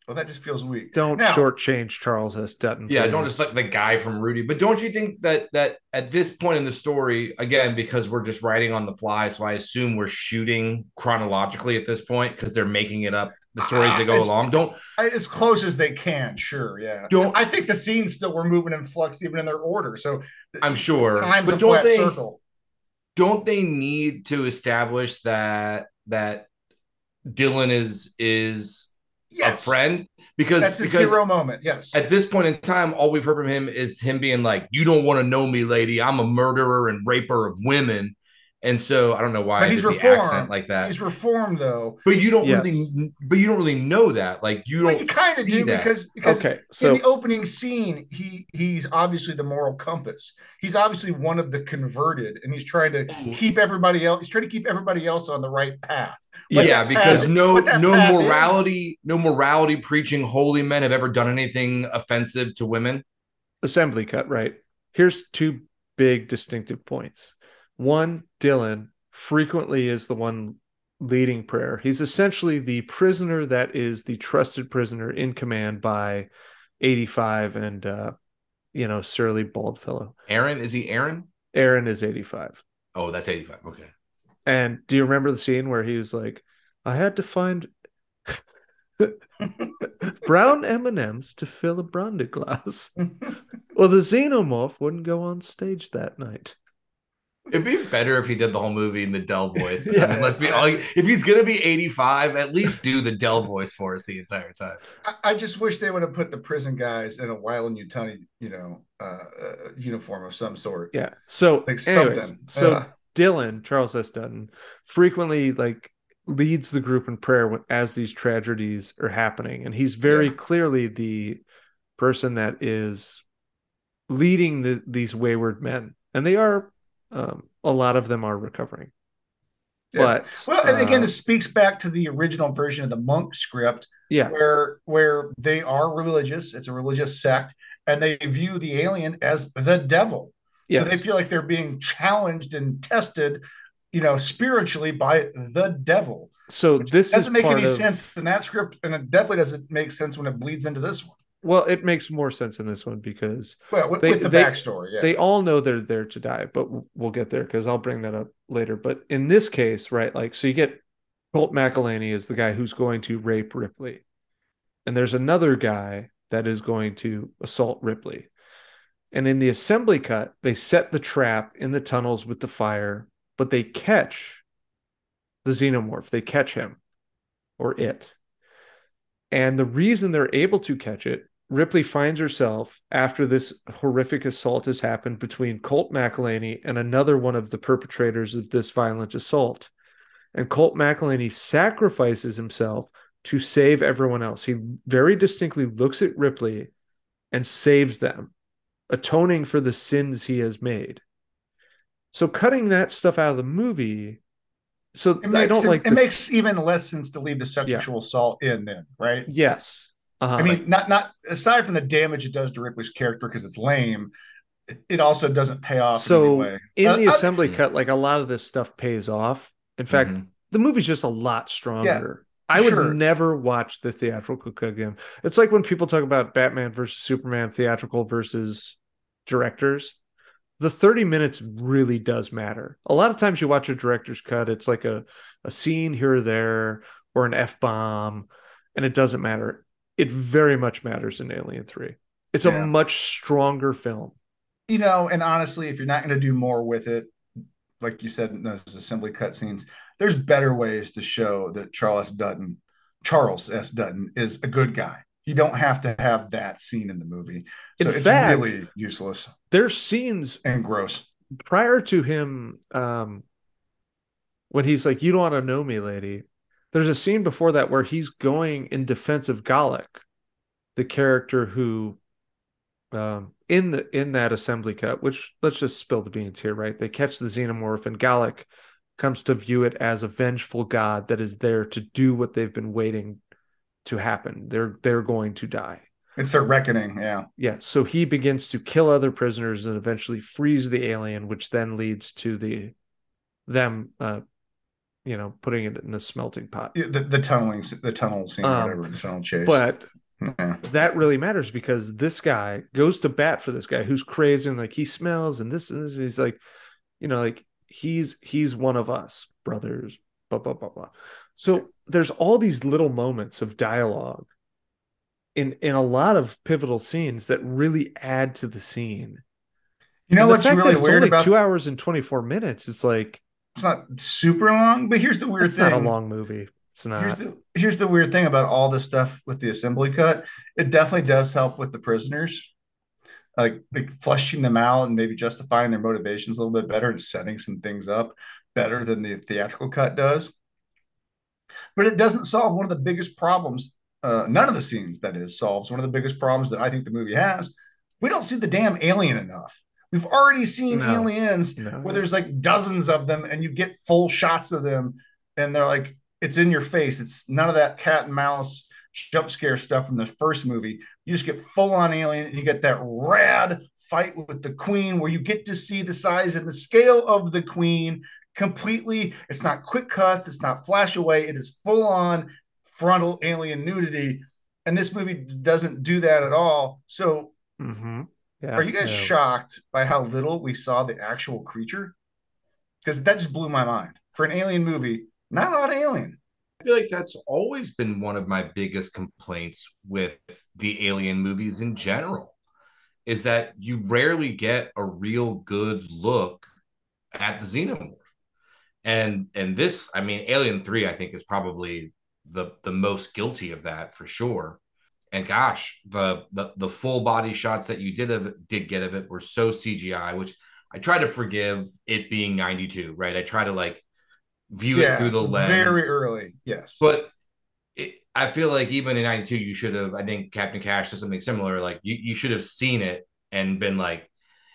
well, that just feels weak. Don't Now- shortchange Charles S. Dutton. Yeah, don't just let the guy from Rudy. But don't you think that that at this point in the story, again, because we're just writing on the fly, so I assume we're shooting chronologically at this point because they're making it up the stories that go It's- along. Don't As close as they can, sure, yeah. Don't- I think the scenes still were moving in flux, even in their order. So I'm sure, time's but a don't flat they circle. don't they need to establish that that Dylan is is Yes, a friend because That's his because hero moment. Yes. at this point in time, all we've heard from him is him being like, "You don't want to know me, lady. I'm a murderer and raper of women." And so I don't know why But he's the reformed. accent like that. He's reformed though. but you don't Yes. really, but you don't really know that. Like you Well, don't you kind of do that. because because Okay, in the opening scene, he he's obviously the moral compass. He's obviously one of the converted, and he's trying to keep everybody else. He's trying to keep everybody else on the right path. What yeah, because path- no no path is- morality, no morality preaching holy men have ever done anything offensive to women. assembly cut, right? Here's two big distinctive points. One, Dylan frequently is the one leading prayer. He's essentially the prisoner that is the trusted prisoner in command by 85 and uh you know surly bald fellow. Aaron, is he Aaron? Aaron is 85. Oh, that's 85. Okay. And do you remember the scene where he was like, I had to find *laughs* brown M&Ms to fill a brandy glass. *laughs* Well, the xenomorph wouldn't go on stage that night. It'd be better if he did the whole movie in the Del *laughs* voice. Yeah. I mean, let's be like, if he's gonna be 85, at least do the Del voice for us the entire time. I, I just wish they would have put the prison guys in a Weyland Yutani, you know, uh, uh, uniform of some sort. Yeah. So, Like anyways, something. so Yeah. Dylan Charles S. Dutton frequently like leads the group in prayer when, as these tragedies are happening, and he's very Yeah. clearly the person that is leading the, these wayward men, and they are um, a lot of them are recovering. Yeah. But Well, and again, uh, this speaks back to the original version of the monk script, yeah, where where they are religious. It's a religious sect, and they view the alien as the devil. yes. So they feel like they're being challenged and tested, you know, spiritually by the devil. so this doesn't make any of- sense in that script, and it definitely doesn't make sense when it bleeds into this one. Well, it makes more sense in this one because Well, with, They- with the they- backstory, yeah. they all know they're there to die, but we'll get there because I'll bring that up later. But in this case, right, like, so you get Holt McCallany is the guy who's going to rape Ripley, and there's another guy that is going to assault Ripley. And in the assembly cut, they set the trap in the tunnels with the fire, but they catch the xenomorph. They catch him or it. And the reason they're able to catch it, Ripley finds herself after this horrific assault has happened between Holt McCallany and another one of the perpetrators of this violent assault. And Holt McCallany sacrifices himself to save everyone else. He very distinctly looks at Ripley and saves them, atoning for the sins he has made. So cutting that stuff out of the movie, so it I don't like it this- makes even less sense to leave the sexual assault in then, right? yes. Uh-huh. I mean, not not aside from the damage it does to Ripley's character because it's lame, it- it also doesn't pay off in so any way. in Uh, the uh, assembly Yeah. cut, like a lot of this stuff pays off. In fact, Mhm. the movie's just a lot stronger. I would sure. never watch the theatrical cut again. It's like when people talk about Batman versus Superman theatrical versus directors. The 30 minutes really does matter. A lot of times you watch a director's cut, it's like a, a scene here or there or an F bomb, and it doesn't matter. It very much matters in Alien 3. It's Yeah. a much stronger film. you know, and honestly, if you're not going to do more with it, like you said in those assembly cut scenes, there's better ways to show that Charles Dutton, Charles S. Dutton, is a good guy. You don't have to have that scene in the movie. So In it's fact- really useless There's scenes and gross. prior to him um when he's like you don't want to know me lady there's a scene before that where he's going in defense of Golic the character who um in the in that assembly cut which let's just spill the beans here right they catch the xenomorph and Golic comes to view it as a vengeful god that is there to do what they've been waiting to happen they're they're going to die It's their reckoning. Yeah. yeah, so he begins to kill other prisoners and eventually frees the alien, which then leads to the them, uh, you know, putting it in the smelting pot. The, the tunneling, the tunnel scene, or Um, whatever, the tunnel chase. But yeah. that really matters because this guy goes to bat for this guy who's crazy and like he smells and this and this. And he's like, you know, like he's he's one of us, brothers. Blah blah blah blah. So there's all these little moments of dialogue in in a lot of pivotal scenes that really add to the scene. you know what's really weird about two hours and 24 minutes it's like it's not super long, but here's the weird it's thing. It's not a long movie it's not Here's the here's the weird thing about all this stuff with the assembly cut. It definitely does help with the prisoners, like like fleshing them out and maybe justifying their motivations a little bit better and setting some things up better than the theatrical cut does. But it doesn't solve one of the biggest problems. Uh, none of the scenes that is solves one of the biggest problems that I think the movie has. We don't see the damn alien enough. We've already seen No. aliens No. where there's like dozens of them and you get full shots of them and they're like it's in your face. It's none of that cat and mouse jump scare stuff from the first movie. You just get full on alien and you get that rad fight with the queen where you get to see the size and the scale of the queen completely. It's not quick cuts. It's not flash away. It is full on frontal alien nudity. And this movie doesn't do that at all. So Mhm. Yeah are you guys no. shocked by how little we saw the actual creature? Because that just blew my mind. For an alien movie, not a lot of alien. I feel like that's always been one of my biggest complaints with the alien movies in general is that you rarely get a real good look at the xenomorph. And and this, I mean, Alien 3, I think, is probably the the most guilty of that for sure. And gosh, the the, the full body shots that you did of it, did get of it were so CGI, which I try to forgive it being 92, right? I try to like view Yeah, it through the lens. very early. Yes. But it, I feel like even in 92, you should have, I think Captain Cash does something similar. Like you, you should have seen it and been like,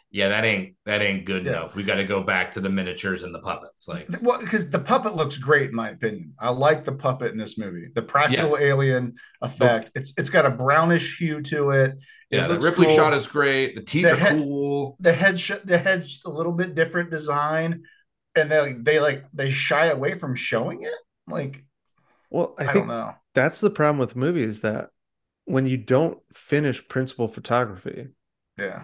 yeah, that ain't that ain't good Yeah. enough. We got to go back to the miniatures and the puppets. Like well, because the puppet looks great in my opinion. I like the puppet in this movie. The practical Yes. alien effect. It's it's got a brownish hue to it. It yeah, the Ripley cool. shot is great. The teeth The are head- cool. the head sh- the head's a little bit different design, and they they like they shy away from showing it. Like Well, I, I, think don't know. that's the problem with movies that when you don't finish principal photography, Yeah.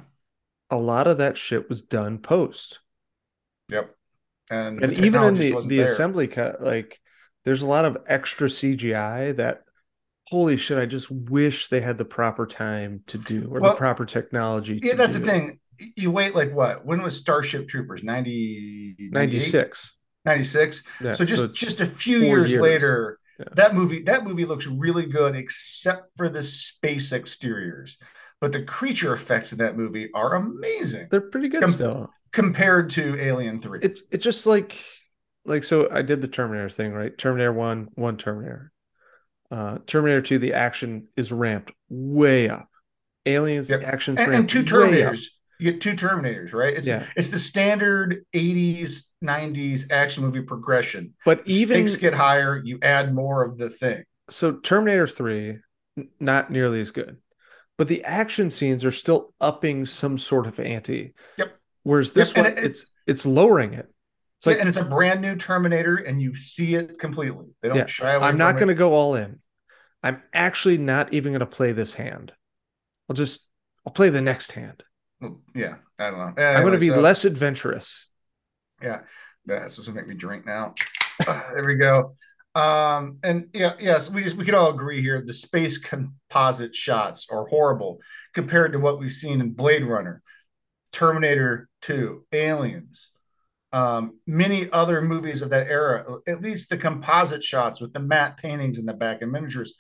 A lot of that shit was done post. Yep. And, And even in the the there. assembly cut, like there's a lot of extra CGI that holy shit, I just wish they had the proper time to do or Well, the proper technology. Yeah, that's the thing. You wait like what? When was Starship Troopers? 90, 96. 96? Yeah, so just it's just a few years, years. later, Yeah. that movie that movie looks really good, except for the space exteriors. But the creature effects in that movie are amazing they're pretty good Com- still. compared to Alien Three. It's it's just like like so I did the Terminator thing, right? Terminator 1, one Terminator. Uh Terminator 2, the action is ramped way up. Aliens, Yep. the action's and, and two. Terminators. You get two Terminators, right? It's Yeah. it's the standard '80s, '90s action movie progression. But even stakes get higher, you add more of the thing. so Terminator 3 n- not nearly as good. But the action scenes are still upping some sort of ante. Yep. Whereas this Yep, one it- it's it's lowering it. It's like yeah, and it's a brand new Terminator, and you see it completely. They don't Yeah, shy away. I'm not going to go all in. I'm actually not even going to play this hand. I'll just I'll play the next hand. Yeah, I don't know. I'm going to be so- less adventurous. Yeah, that's what's gonna make me drink now. *sighs* There we go. Um, and yeah, yes, we just we could all agree here the space composite shots are horrible compared to what we've seen in Blade Runner, Terminator 2, Aliens, um, many other movies of that era. At least the composite shots with the matte paintings in the back and miniatures,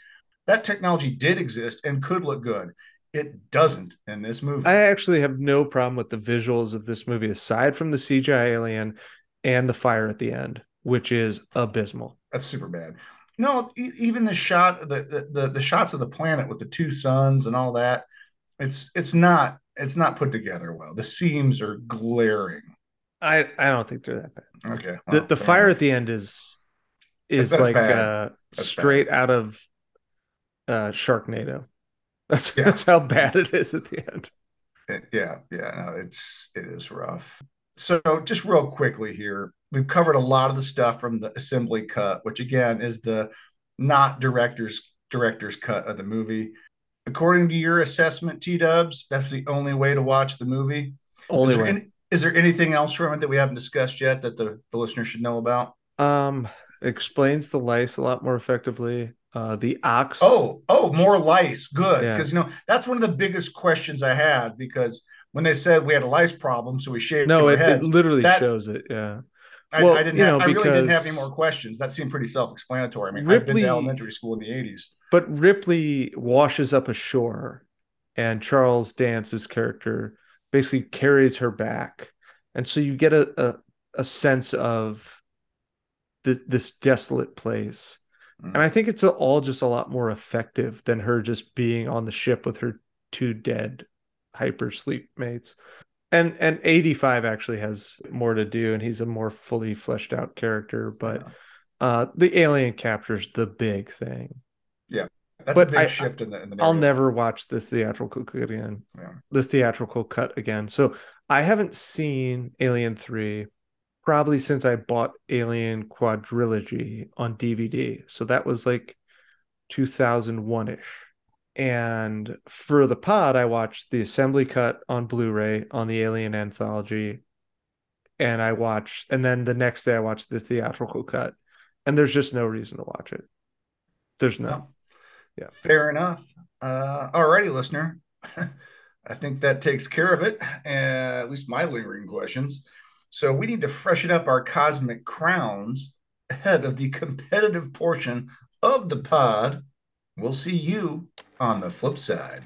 that technology did exist and could look good. It doesn't in this movie. I actually have no problem with the visuals of this movie aside from the CGI alien and the fire at the end, which is abysmal. That's super bad. No, e- even the shot, the, the the the shots of the planet with the two suns and all that, it's it's not it's not put together well. The seams are glaring. I I don't think they're that bad. Okay, The well, the fair fire enough. at the end is is That's like uh That's straight out of uh Sharknado. *laughs* That's Yeah. that's how bad it is at the end. It- yeah, yeah, no, it's it is rough. So just real quickly here, we've covered a lot of the stuff from the assembly cut, which again is the not director's director's cut of the movie. According to your assessment, T Dubs, that's the only way to watch the movie. Only is, there way. any- is there anything else from it that we haven't discussed yet that the, the listener should know about? Um, explains the lice a lot more effectively. Uh, the ox. Oh, oh, more lice. Good. Yeah. Because, you know, that's one of the biggest questions I had because when they said we had a lice problem, so we shaved no, it, it literally that- shows it. Yeah, I, well, I didn't have, know, I really didn't have any more questions. That seemed pretty self explanatory. I mean, I've been Ripley- to elementary school in the 80s. but Ripley washes up ashore, and Charles Dance's character basically carries her back, and so you get a a, a sense of the, this desolate place. Mm. And I think it's all just a lot more effective than her just being on the ship with her two dead hypersleep mates. And and 85 actually has more to do and he's a more fully fleshed out character, but uh the alien captures the big thing. Yeah that's but a big I- shift in the, in the I'll never watch the theatrical cut again. Yeah. The theatrical cut again. So I haven't seen Alien 3 probably since I bought Alien Quadrilogy on DVD. So that was like 2001ish. And for the pod, I watched the assembly cut on Blu-ray on the Alien Anthology. And I watched, and then the next day I watched the theatrical cut. And there's just no reason to watch it. There's no. No. Yeah. Fair enough. Uh, alrighty, listener. *laughs* I think that takes care of it, uh, at least my lingering questions. So we need to freshen up our cosmic crowns ahead of the competitive portion of the pod. We'll see you on the flip side.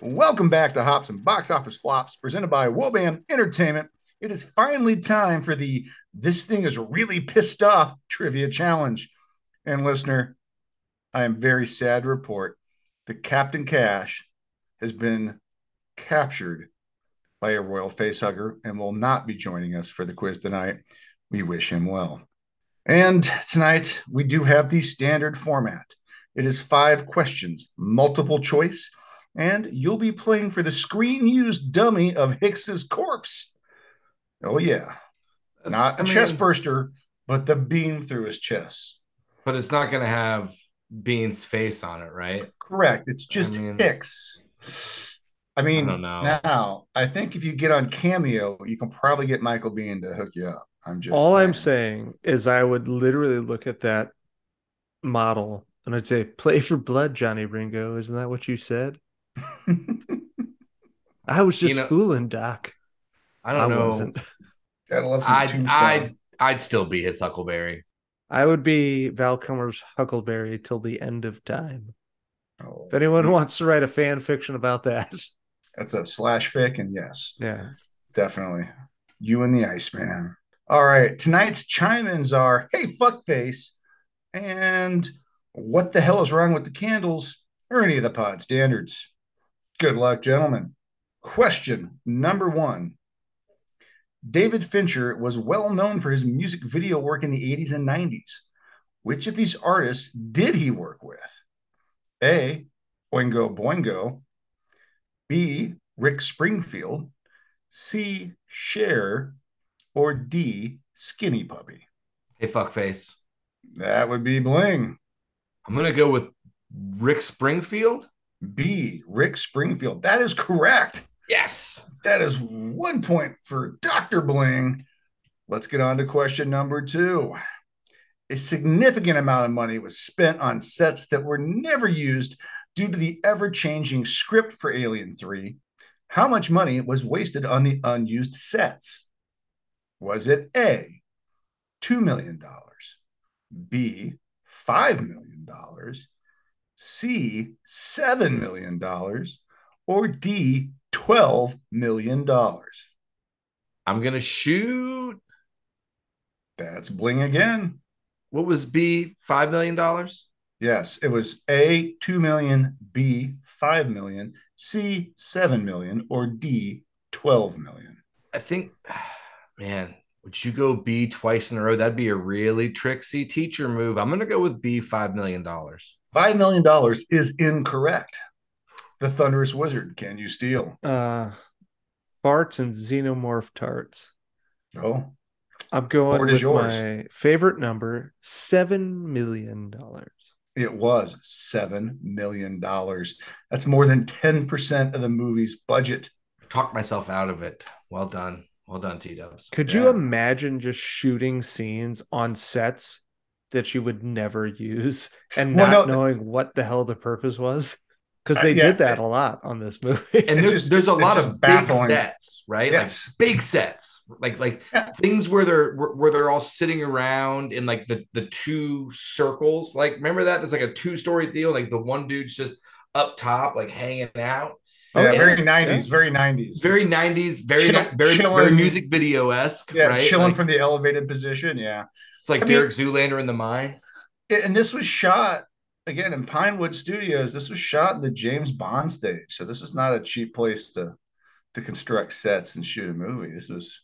Welcome back to Hops and Box Office Flops, presented by Wobam Entertainment. It is finally time for the This Thing is Really Pissed Off Trivia Challenge. And listener, I am very sad to report that Captain Cash has been captured by a royal facehugger and will not be joining us for the quiz tonight. We wish him well. And tonight we do have the standard format. It is five questions, multiple choice and you'll be playing for the screen used dummy of Hicks's corpse. Oh yeah, not a chest burster, but the beam through his chest. But it's not going to have Biehn's face on it, right? Correct. It's just I mean, Hicks. I mean, I now I think if you get on Cameo, you can probably get Michael Biehn to hook you up. I'm just all saying. I'm saying is I would literally look at that model and I'd say, "Play for blood, Johnny Ringo." Isn't that what you said? *laughs* I was just you know, fooling Doc. I don't I know. Wasn't. *laughs* Gotta love some I'd, I'd, I'd still be his Huckleberry. I would be Val Kilmer's Huckleberry till the end of time. Oh, if anyone wants to write a fan fiction about that, *laughs* that's a slash fic, and yes, yeah, definitely. You and the Iceman. All right, tonight's chime-ins are "Hey fuckface," and "What the hell is wrong with the candles?" or any of the pod standards. Good luck, gentlemen. Question number one David Fincher was well known for his music video work in the 80s and 90s. Which of these artists did he work with? A. Oingo Boingo. B. Rick Springfield. C. Cher. Or D. Skinny Puppy. Hey, fuckface. That would be Bling. I'm going to go with Rick Springfield. B. Rick Springfield. That is correct. Yes. That is one point for Dr. Bling. Let's get on to question number two. A significant amount of money was spent on sets that were never used due to the ever changing script for Alien 3. How much money was wasted on the unused sets? Was it A, $2 million, B, $5 million, C, $7 million, or D, $12 million? I'm going to shoot. That's bling again. What was B, $5 million? Yes, it was A, 2 million, B, 5 million, C, 7 million, or D, 12 million. I think, *sighs* man, would you go B twice in a row? That'd be a really tricksy teacher move. I'm going to go with B, $5 million. Five million dollars is incorrect. The Thunderous Wizard, can you steal? Uh, farts and xenomorph tarts. Oh, I'm going with yours. my favorite number, seven million dollars. It was seven million dollars. That's more than ten percent of the movie's budget. Talked myself out of it. Well done. Well done, T Dubs. Could yeah. you imagine just shooting scenes on sets that you would never use and well, not no, knowing what the hell the purpose was because they uh, yeah, did that it, a lot on this movie. *laughs* And there's just, there's a lot of baffling. big sets, right? Yes. Like big sets, like like yeah. things where they're where they're all sitting around in like the the two circles. Like remember that there's like a two story deal. Like the one dude's just up top, like hanging out. Yeah, oh, very nineties, very nineties, very nineties, very Chill, very, very music video esque. Yeah, right? chilling like, from the elevated position. Yeah, it's like I Derek mean, Zoolander in the mine. And this was shot again in Pinewood Studios. This was shot in the James Bond stage, so this is not a cheap place to to construct sets and shoot a movie. This was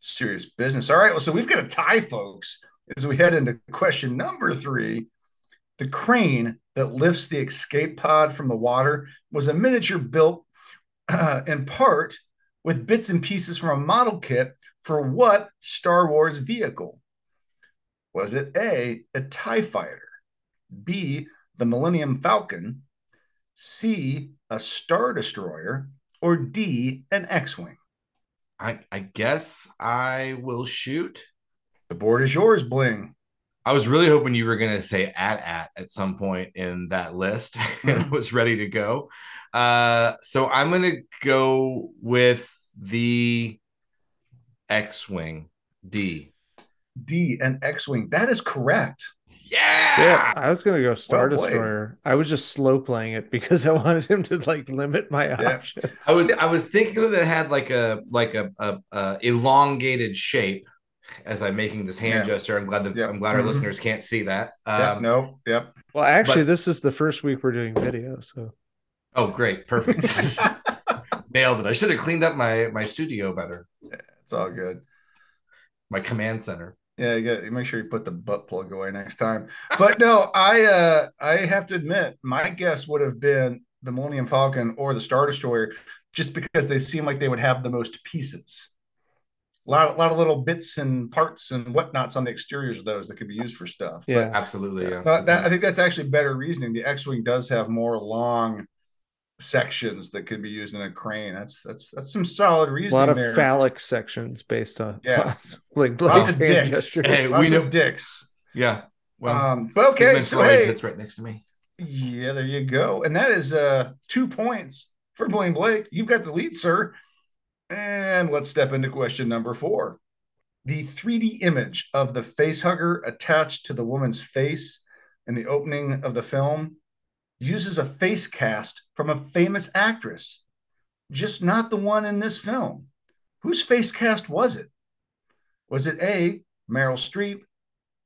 serious business. All right, well, so we've got a tie, folks, as we head into question number three. The crane that lifts the escape pod from the water was a miniature built uh, in part with bits and pieces from a model kit for what Star Wars vehicle? Was it A, a TIE fighter, B, the Millennium Falcon, C, a Star Destroyer, or D, an X Wing? I, I guess I will shoot. The board is yours, Bling. I was really hoping you were going to say AT-AT at some point in that list, and *laughs* I was ready to go. Uh, so I'm going to go with the X-wing D. D and X-wing. That is correct. Yeah. Yeah, I was gonna go Star Well played. Destroyer. I was just slow playing it because I *laughs* wanted him to like limit my Yeah. options. I was I was thinking that it had like a like a, a, a elongated shape. As I'm making this hand Yeah. gesture, I'm glad that Yep. I'm glad our Mhm. listeners can't see that. Yep, Um, no, yep. Well, actually, But- this is the first week we're doing video, so Oh, great, perfect, *laughs* *laughs* nailed it. I should have cleaned up my my studio better, It's all good. my command center. Yeah, you got make sure you put the butt plug away next time. But no, I uh I have to admit, my guess would have been the Millennium Falcon or the Star Destroyer, just because they seem like they would have the most pieces. A lot, a lot of little bits and parts and whatnots on the exteriors of those that could be used for stuff. But yeah. Absolutely, yeah. That, I think that's actually better reasoning. The X-wing does have more long sections that could be used in a crane. That's that's that's some solid a reasoning lot of there. phallic sections based on Yeah. *laughs* like Lots Blake's of dicks. gestures. Hey, Lots we know- of dicks. yeah. Well, um, but okay, Sigmund so Freud hey, sits right next to me. yeah, there you go, and that is uh two points for Blaine Blake. You've got the lead, sir. And let's step into question number four. The 3D image of the face hugger attached to the woman's face in the opening of the film uses a face cast from a famous actress, just not the one in this film. Whose face cast was it? Was it A, Meryl Streep?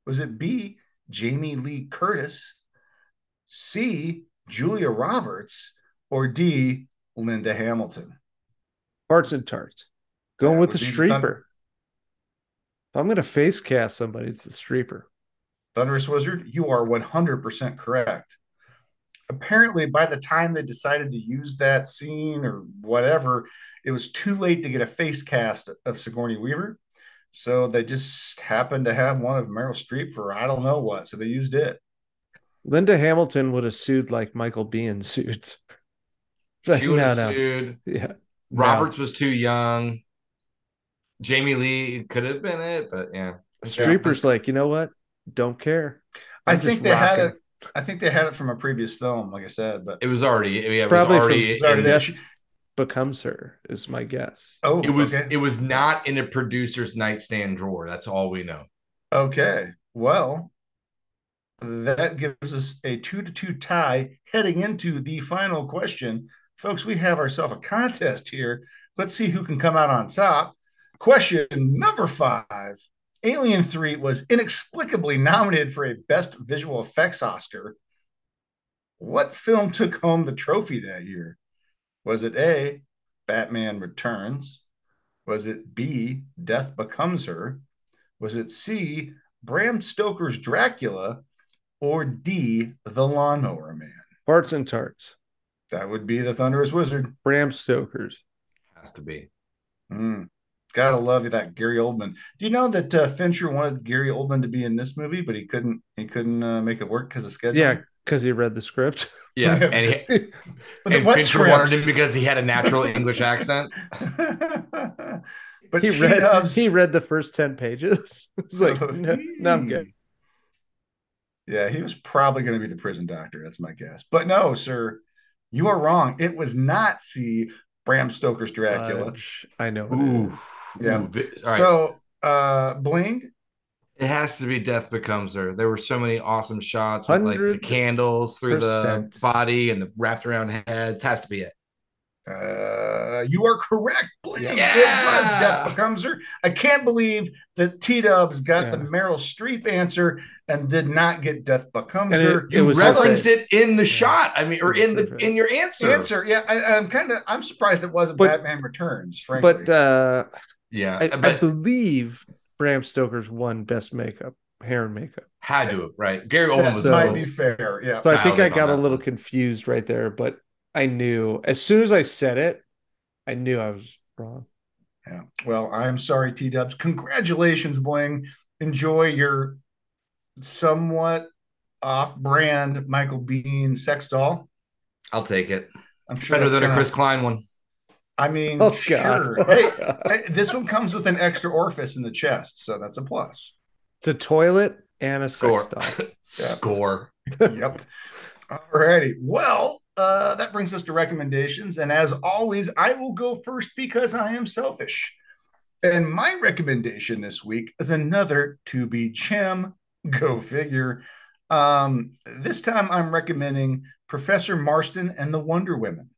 Was it B, Jamie Lee Curtis? C, Julia Roberts? Or D, Linda Hamilton? Parts and tarts. Going That with the be the thun- streeper. If I'm gonna face cast somebody, it's the streeper. Thunderous Wizard, you are 100% correct. Apparently, by the time they decided to use that scene or whatever, it was too late to get a face cast of Sigourney Weaver. So they just happened to have one of Meryl Streep for I don't know what. So they used it. Linda Hamilton would have sued like Michael Biehn sued. Like, she would *laughs* have no, no. sued. Yeah. Roberts was too young. Jamie Lee could have been it, but yeah. The Streeper's like, you know what? Don't care. I I'm think just they had rocking. It. I think they had it from a previous film, like I said, but It was already, yeah, it Probably from- already, it was already in- Death becomes her, is my guess. Oh, it was okay. it was not in a producer's nightstand drawer. That's all we know. Okay. Well, that gives us a two to two tie heading into the final question. Folks, we have ourselves a contest here. Let's see who can come out on top. Question number five Alien 3 was inexplicably nominated for a Best Visual Effects Oscar. What film took home the trophy that year? Was it A, Batman Returns? Was it B, Death Becomes Her? Was it C, Bram Stoker's Dracula? Or D, The Lawnmower Man? Parts and tarts. That would be The Thunderous Wizard. Bram Stoker's. Has to be. Mm. Gotta love that Gary Oldman. Do you know that uh, Fincher wanted Gary Oldman to be in this movie, but he couldn't. He couldn't uh, make it work because of schedule. Yeah, because he read the script. *laughs* Yeah, and, he, *laughs* and Fincher script? wanted him because he had a natural English accent. *laughs* but he T read Dubs- he read the first 10 pages. It's like, no, no, I'm good. Yeah, he was probably going to be the prison doctor. That's my guess. But no, sir, you are wrong. It was not C. Bram Stoker's Dracula. Fudge. I know. It Ooh, is. Yeah. Ooh, vi- all right. So, uh, Bling, it has to be Death Becomes Her. There were so many awesome shots with like the candles through the body and the wrapped around heads. Has to be it. uh, you are correct, Bling. It was Death Becomes Her. I can't believe that T Dubs got the Meryl Streep answer and did not get Death Becomes And Her. it You was referenced okay. it in the Yeah. shot. I mean, or in the perfect. in your answer. answer. Yeah, I, I'm kind of I'm surprised it wasn't But- Batman Returns, frankly. But uh, Yeah, I, I believe Bram Stoker's won best makeup, hair and makeup. had to have right. Gary Oldman was might be fair. Yeah. So I think I Dialed got a little one. confused right there, but I knew as soon as I said it, I knew I was wrong. Yeah. Well, I'm sorry, T Dubs. Congratulations, Bling. Enjoy your somewhat off-brand Michael Biehn sex doll. I'll take it. I'm It's sure better than a gonna- Chris Klein one. I mean, Oh sure. God! *laughs* Hey, hey, this one comes with an extra orifice in the chest, so that's a plus. it's a toilet and a Score. sex doll. *laughs* Score. *laughs* yep. Alrighty. Well, uh, that brings us to recommendations. And as always, I will go first because I am selfish. And my recommendation this week is another Tubi gem. Go figure. Um, this time I'm recommending Professor Marston and the Wonder Women.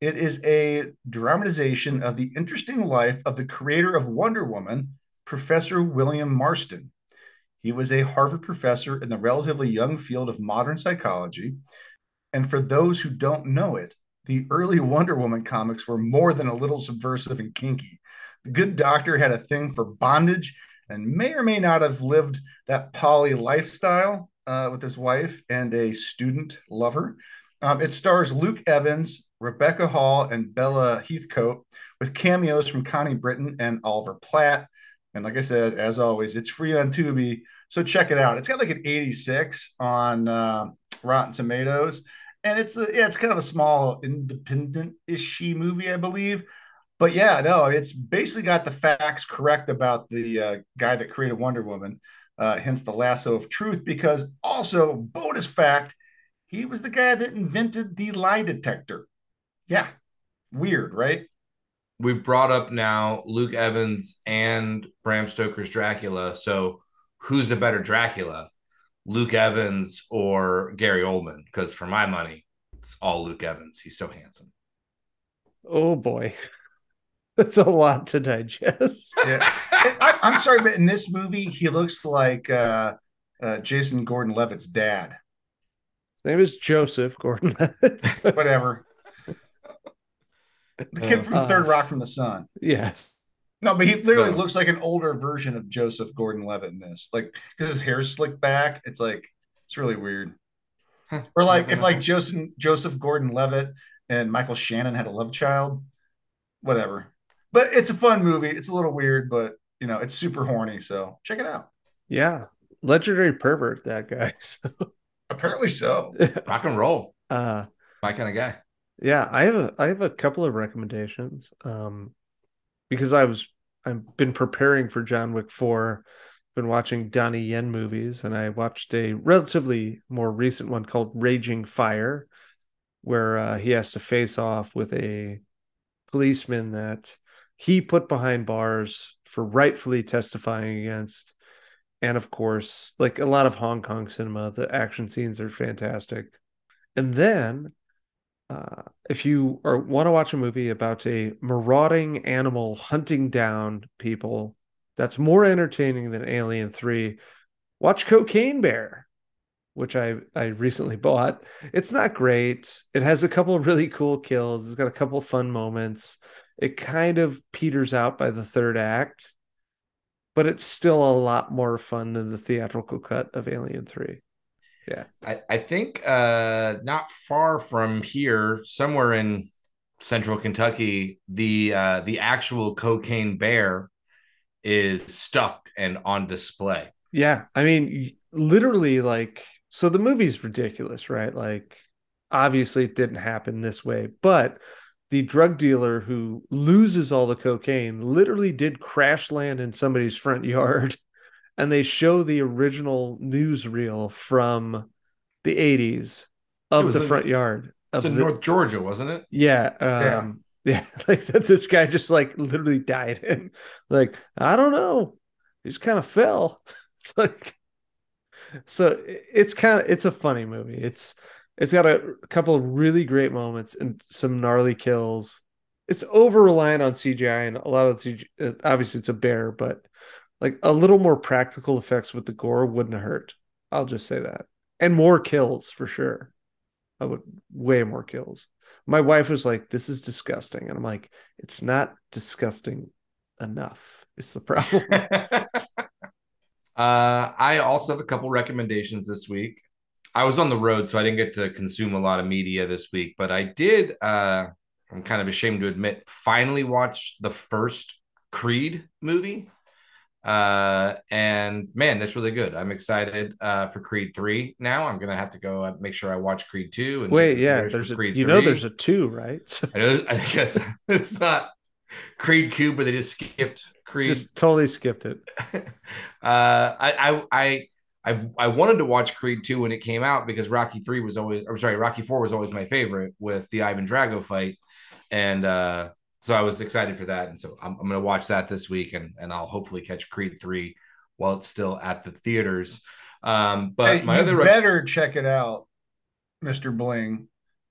It is a dramatization of the interesting life of the creator of Wonder Woman, Professor William Marston. He was a Harvard professor in the relatively young field of modern psychology. And for those who don't know it, the early Wonder Woman comics were more than a little subversive and kinky. The good doctor had a thing for bondage and may or may not have lived that poly lifestyle uh, with his wife and a student lover. Um, it stars Luke Evans, Rebecca Hall, and Bella Heathcote, with cameos from Connie Britton and Oliver Platt. And like I said, as always, it's free on Tubi, so check it out. It's got like an 86 on uh, Rotten Tomatoes, and it's a, yeah, it's kind of a small independent-ishy movie, I believe. But yeah, no, it's basically got the facts correct about the uh, guy that created Wonder Woman, uh, hence the lasso of truth. Because also, bonus fact, he was the guy that invented the lie detector. Yeah, weird, right? We've brought up now Luke Evans and Bram Stoker's Dracula. So who's a better Dracula, Luke Evans or Gary Oldman? Because for my money, it's all Luke Evans. He's so handsome. Oh boy. *laughs* That's a lot to digest. *laughs* Yeah. I, am sorry, but in this movie, he looks like uh, uh, Jason Gordon Levitt's dad. His name is Joseph Gordon Whatever. The kid from uh, Third Rock from the Sun. Yeah. No, but he literally no. looks like an older version of Joseph Gordon Levitt in this. Like, because his hair's slicked back. It's like, it's really weird. or like, if like Joseph, Joseph Gordon Levitt and Michael Shannon had a love child, whatever but it's a fun movie. It's a little weird, but you know, it's super horny. So check it out. Yeah, legendary pervert that guy. *laughs* So. Apparently so. *laughs* Rock and roll. Uh, my kind of guy. Yeah, I have a I have a couple of recommendations. Um, because I was I've been preparing for John Wick four. Been watching Donnie Yen movies, and I watched a relatively more recent one called Raging Fire, where uh, he has to face off with a policeman that he put behind bars for rightfully testifying against. And of course, like a lot of Hong Kong cinema, the action scenes are fantastic. And then, uh, if you are, want to watch a movie about a marauding animal hunting down people, that's more entertaining than Alien 3, watch Cocaine Bear, which I, I recently *laughs* bought. It's not great. It has a couple of really cool kills, it's got a couple fun moments it kind of peters out by the third act, but it's still a lot more fun than the theatrical cut of Alien 3. Yeah. I, I think uh not far from here, somewhere in central Kentucky, the uh the actual cocaine bear is stuck and on display. Yeah. I mean, literally like so the movie's ridiculous, right? Like obviously it didn't happen this way, but the drug dealer who loses all the cocaine literally did crash land in somebody's front yard *laughs* and they show the original newsreel from the 80s of the in, front yard of it's in the, north georgia wasn't it yeah um, yeah. *laughs* yeah like that this guy just like literally died and like i don't know he just kind of fell *laughs* it's like so it's kind of it's a funny movie it's it's got a couple of really great moments and some gnarly kills. It's over reliant on CGI and a lot of CGI. Obviously, it's a bear, but like a little more practical effects with the gore wouldn't hurt. I'll just say that, and more kills for sure. I would way more kills. My wife was like, "This is disgusting," and I'm like, "It's not disgusting enough." Is the problem. *laughs* uh, I also have a couple recommendations this week. I was on the road, so I didn't get to consume a lot of media this week, but I did. Uh, I'm kind of ashamed to admit, finally watch the first Creed movie. Uh, and man, that's really good. I'm excited uh, for Creed three. Now I'm gonna have to go uh, make sure I watch Creed two. And wait, yeah, there's a, Creed you 3. know there's a two, right? *laughs* I know. I guess *laughs* it's not Creed two, but they just skipped Creed. Just totally skipped it. *laughs* uh, I, I, I, I, I wanted to watch Creed 2 when it came out because Rocky 3 was always, I'm sorry, Rocky 4 was always my favorite with the Ivan Drago fight. And uh, so I was excited for that. And so I'm, I'm going to watch that this week and, and I'll hopefully catch Creed 3 while it's still at the theaters. Um, but Hey, my you other, rec- better check it out, Mr. Bling,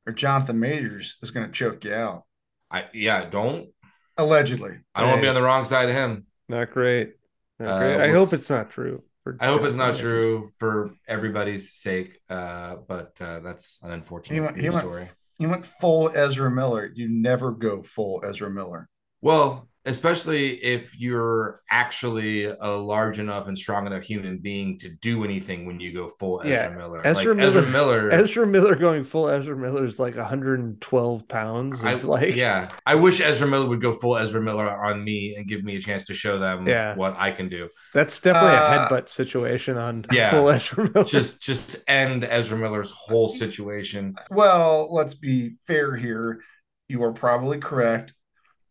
or Jonathan Majors is going to choke you out. I, yeah, don't, Allegedly. I don't want to be on the wrong side of him. Not great. Not Uh. I we'll hope it's not true. for I hope it's not Majors. true for everybody's sake. Uh, but uh, that's an He unfortunate went, he news went, story. He went full Ezra Miller. You never go full Ezra Miller. Well, especially if you're actually a large enough and strong enough human being to do anything when you go full Ezra Yeah, Miller. Ezra like Ezra Miller- Miller. *laughs* Ezra Miller going full Ezra Miller is like 112 pounds. I, like, yeah, I wish Ezra Miller would go full Ezra Miller on me and give me a chance to show them Yeah. what I can do. that's definitely Uh, a headbutt situation on *laughs* yeah. full Ezra Miller. Just, just end Ezra Miller's whole situation. Well, let's be fair here. You are probably correct.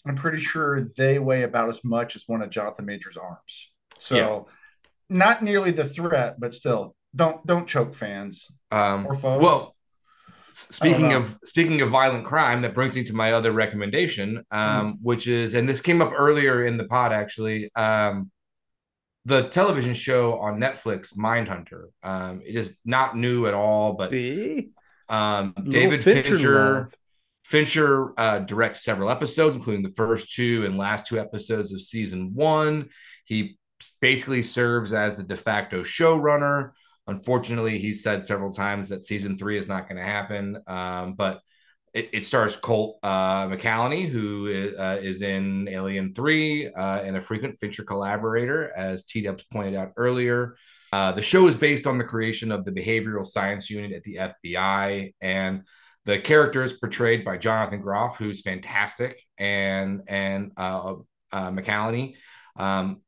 I'm pretty sure they weigh about as much as one of Jonathan Major's arms. So Yeah. not nearly the threat, but still don't don't choke fans Um, or foes. well, speaking of speaking of violent crime, that brings me to my other recommendation, um, which is, and this came up earlier in the pod actually. Um, the television show on Netflix, Mindhunter. Um, it is not new at all, but See? um, David Fincher Fincher. Fincher uh, directs several episodes, including the first two and last two episodes of season one. He basically serves as the de facto showrunner. Unfortunately, he said several times that season three is not going to happen. Um, but it, it stars Holt uh, McCallany, who is, uh, is in Alien 3 uh, and a frequent Fincher collaborator, as T Dubs pointed out earlier. Uh, the show is based on the creation of the behavioral science unit at the FBI, and the character is portrayed by Jonathan Groff, who's fantastic, and and uh, uh, McCallany. Um,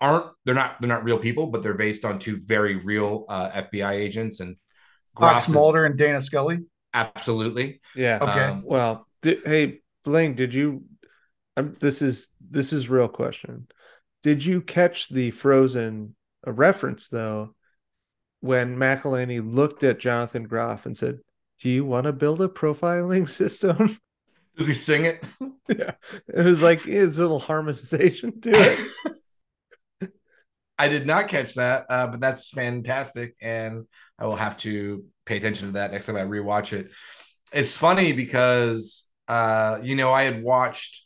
aren't they're not they're not real people, but they're based on two very real uh, FBI agents, and Fox Groff is- Mulder and Dana Scully. absolutely. Yeah. Okay. Um, Well, di- hey, Blaine, did you? Um, this is this is real question. Did you catch the Frozen uh, reference though? When McCallany looked at Jonathan Groff and said, "Do you want to build a profiling *laughs* system?" Does he sing it? *laughs* yeah, it was like his little harmonization to it. *laughs* I did not catch that, uh, but that's fantastic, and I will have to pay attention to that next time I rewatch it. It's funny because uh, you know I had watched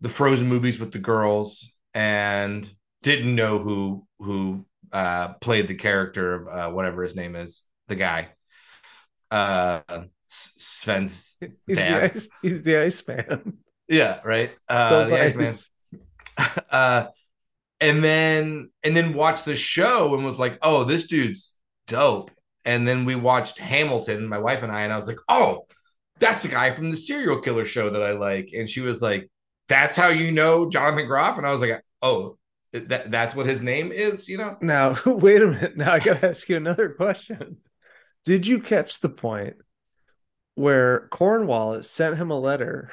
the Frozen movies with the girls and didn't know who who uh, played the character of uh, whatever his name is, the guy, uh, Sven's He's dad. the ice, he's the Iceman. Yeah, right. Uh, Sells the ice. Iceman. *laughs* uh, and then and then watched the show and was like, oh, this dude's dope. And then we watched Hamilton, my wife and I, and I was like, oh, that's the guy from the serial killer show that I like. And she was like, that's how you know Jonathan Groff. And I was like, oh, that, that's what his name is, you know? Now, *laughs* wait a minute. Now I got to ask you another question. Did you catch the point where Cornwallis sent him a letter?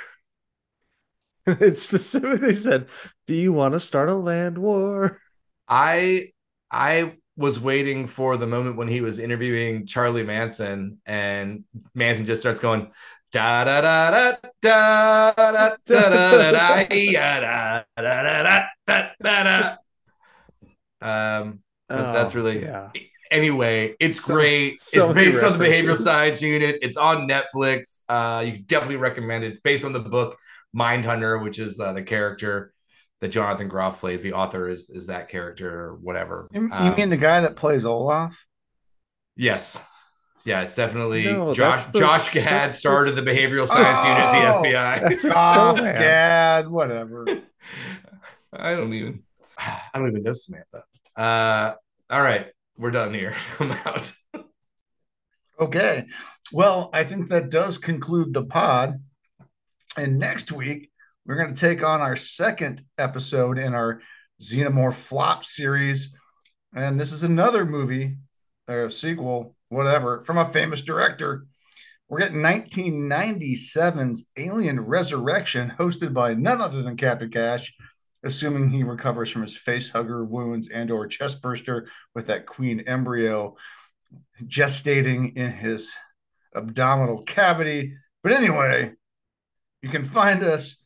It specifically said, "Do you want to start a land war?" I I was waiting for the moment when he was interviewing Charlie Manson and Manson just starts going da da da da da da da da da da da da da da. Um that's really- yeah. Anyway, it's So- great. so it's many based on the behavioral science unit. It's on Netflix. Uh you definitely recommend it. It's based on the book Mindhunter, which is uh, the character that Jonathan Groff plays. The author is is that character or whatever. You, you Um, mean the guy that plays Olaf? Yes. Yeah, it's definitely No, Josh the- Josh Gad started the- the behavioral science unit Oh, at the FBI. *laughs* That's a Oh, snowman. Gad, whatever. *laughs* I don't even *sighs* I don't even know Samantha. Uh all right, we're done here. *laughs* I'm out. Okay. Well, I think that does conclude the pod. And next week, we're going to take on our second episode in our Xenomorph Flop series. And this is another movie, or sequel, whatever, from a famous director. We're getting 1997's Alien Resurrection, hosted by none other than Captain Cash, assuming he recovers from his face hugger wounds and or chest burster with that queen embryo gestating in his abdominal cavity. But anyway, you can find us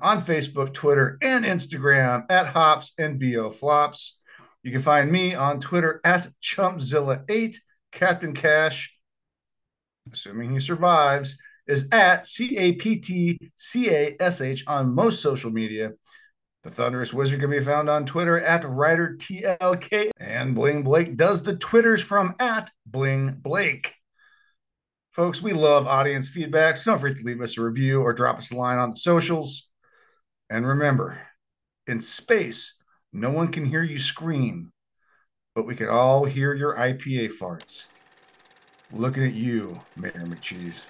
on Facebook, Twitter, and Instagram at Hops and BO Flops. You can find me on Twitter at Chumpzilla8. Captain Cash, assuming he survives, is at C A P T C A S H on most social media. The Thunderous Wizard can be found on Twitter at WriterTLK. And Bling Blake does the Twitters from at Bling Blake. Folks, we love audience feedback, so don't forget to leave us a review or drop us a line on the socials. And remember, in space, no one can hear you scream, but we can all hear your IPA farts. Looking at you, Mayor McCheese.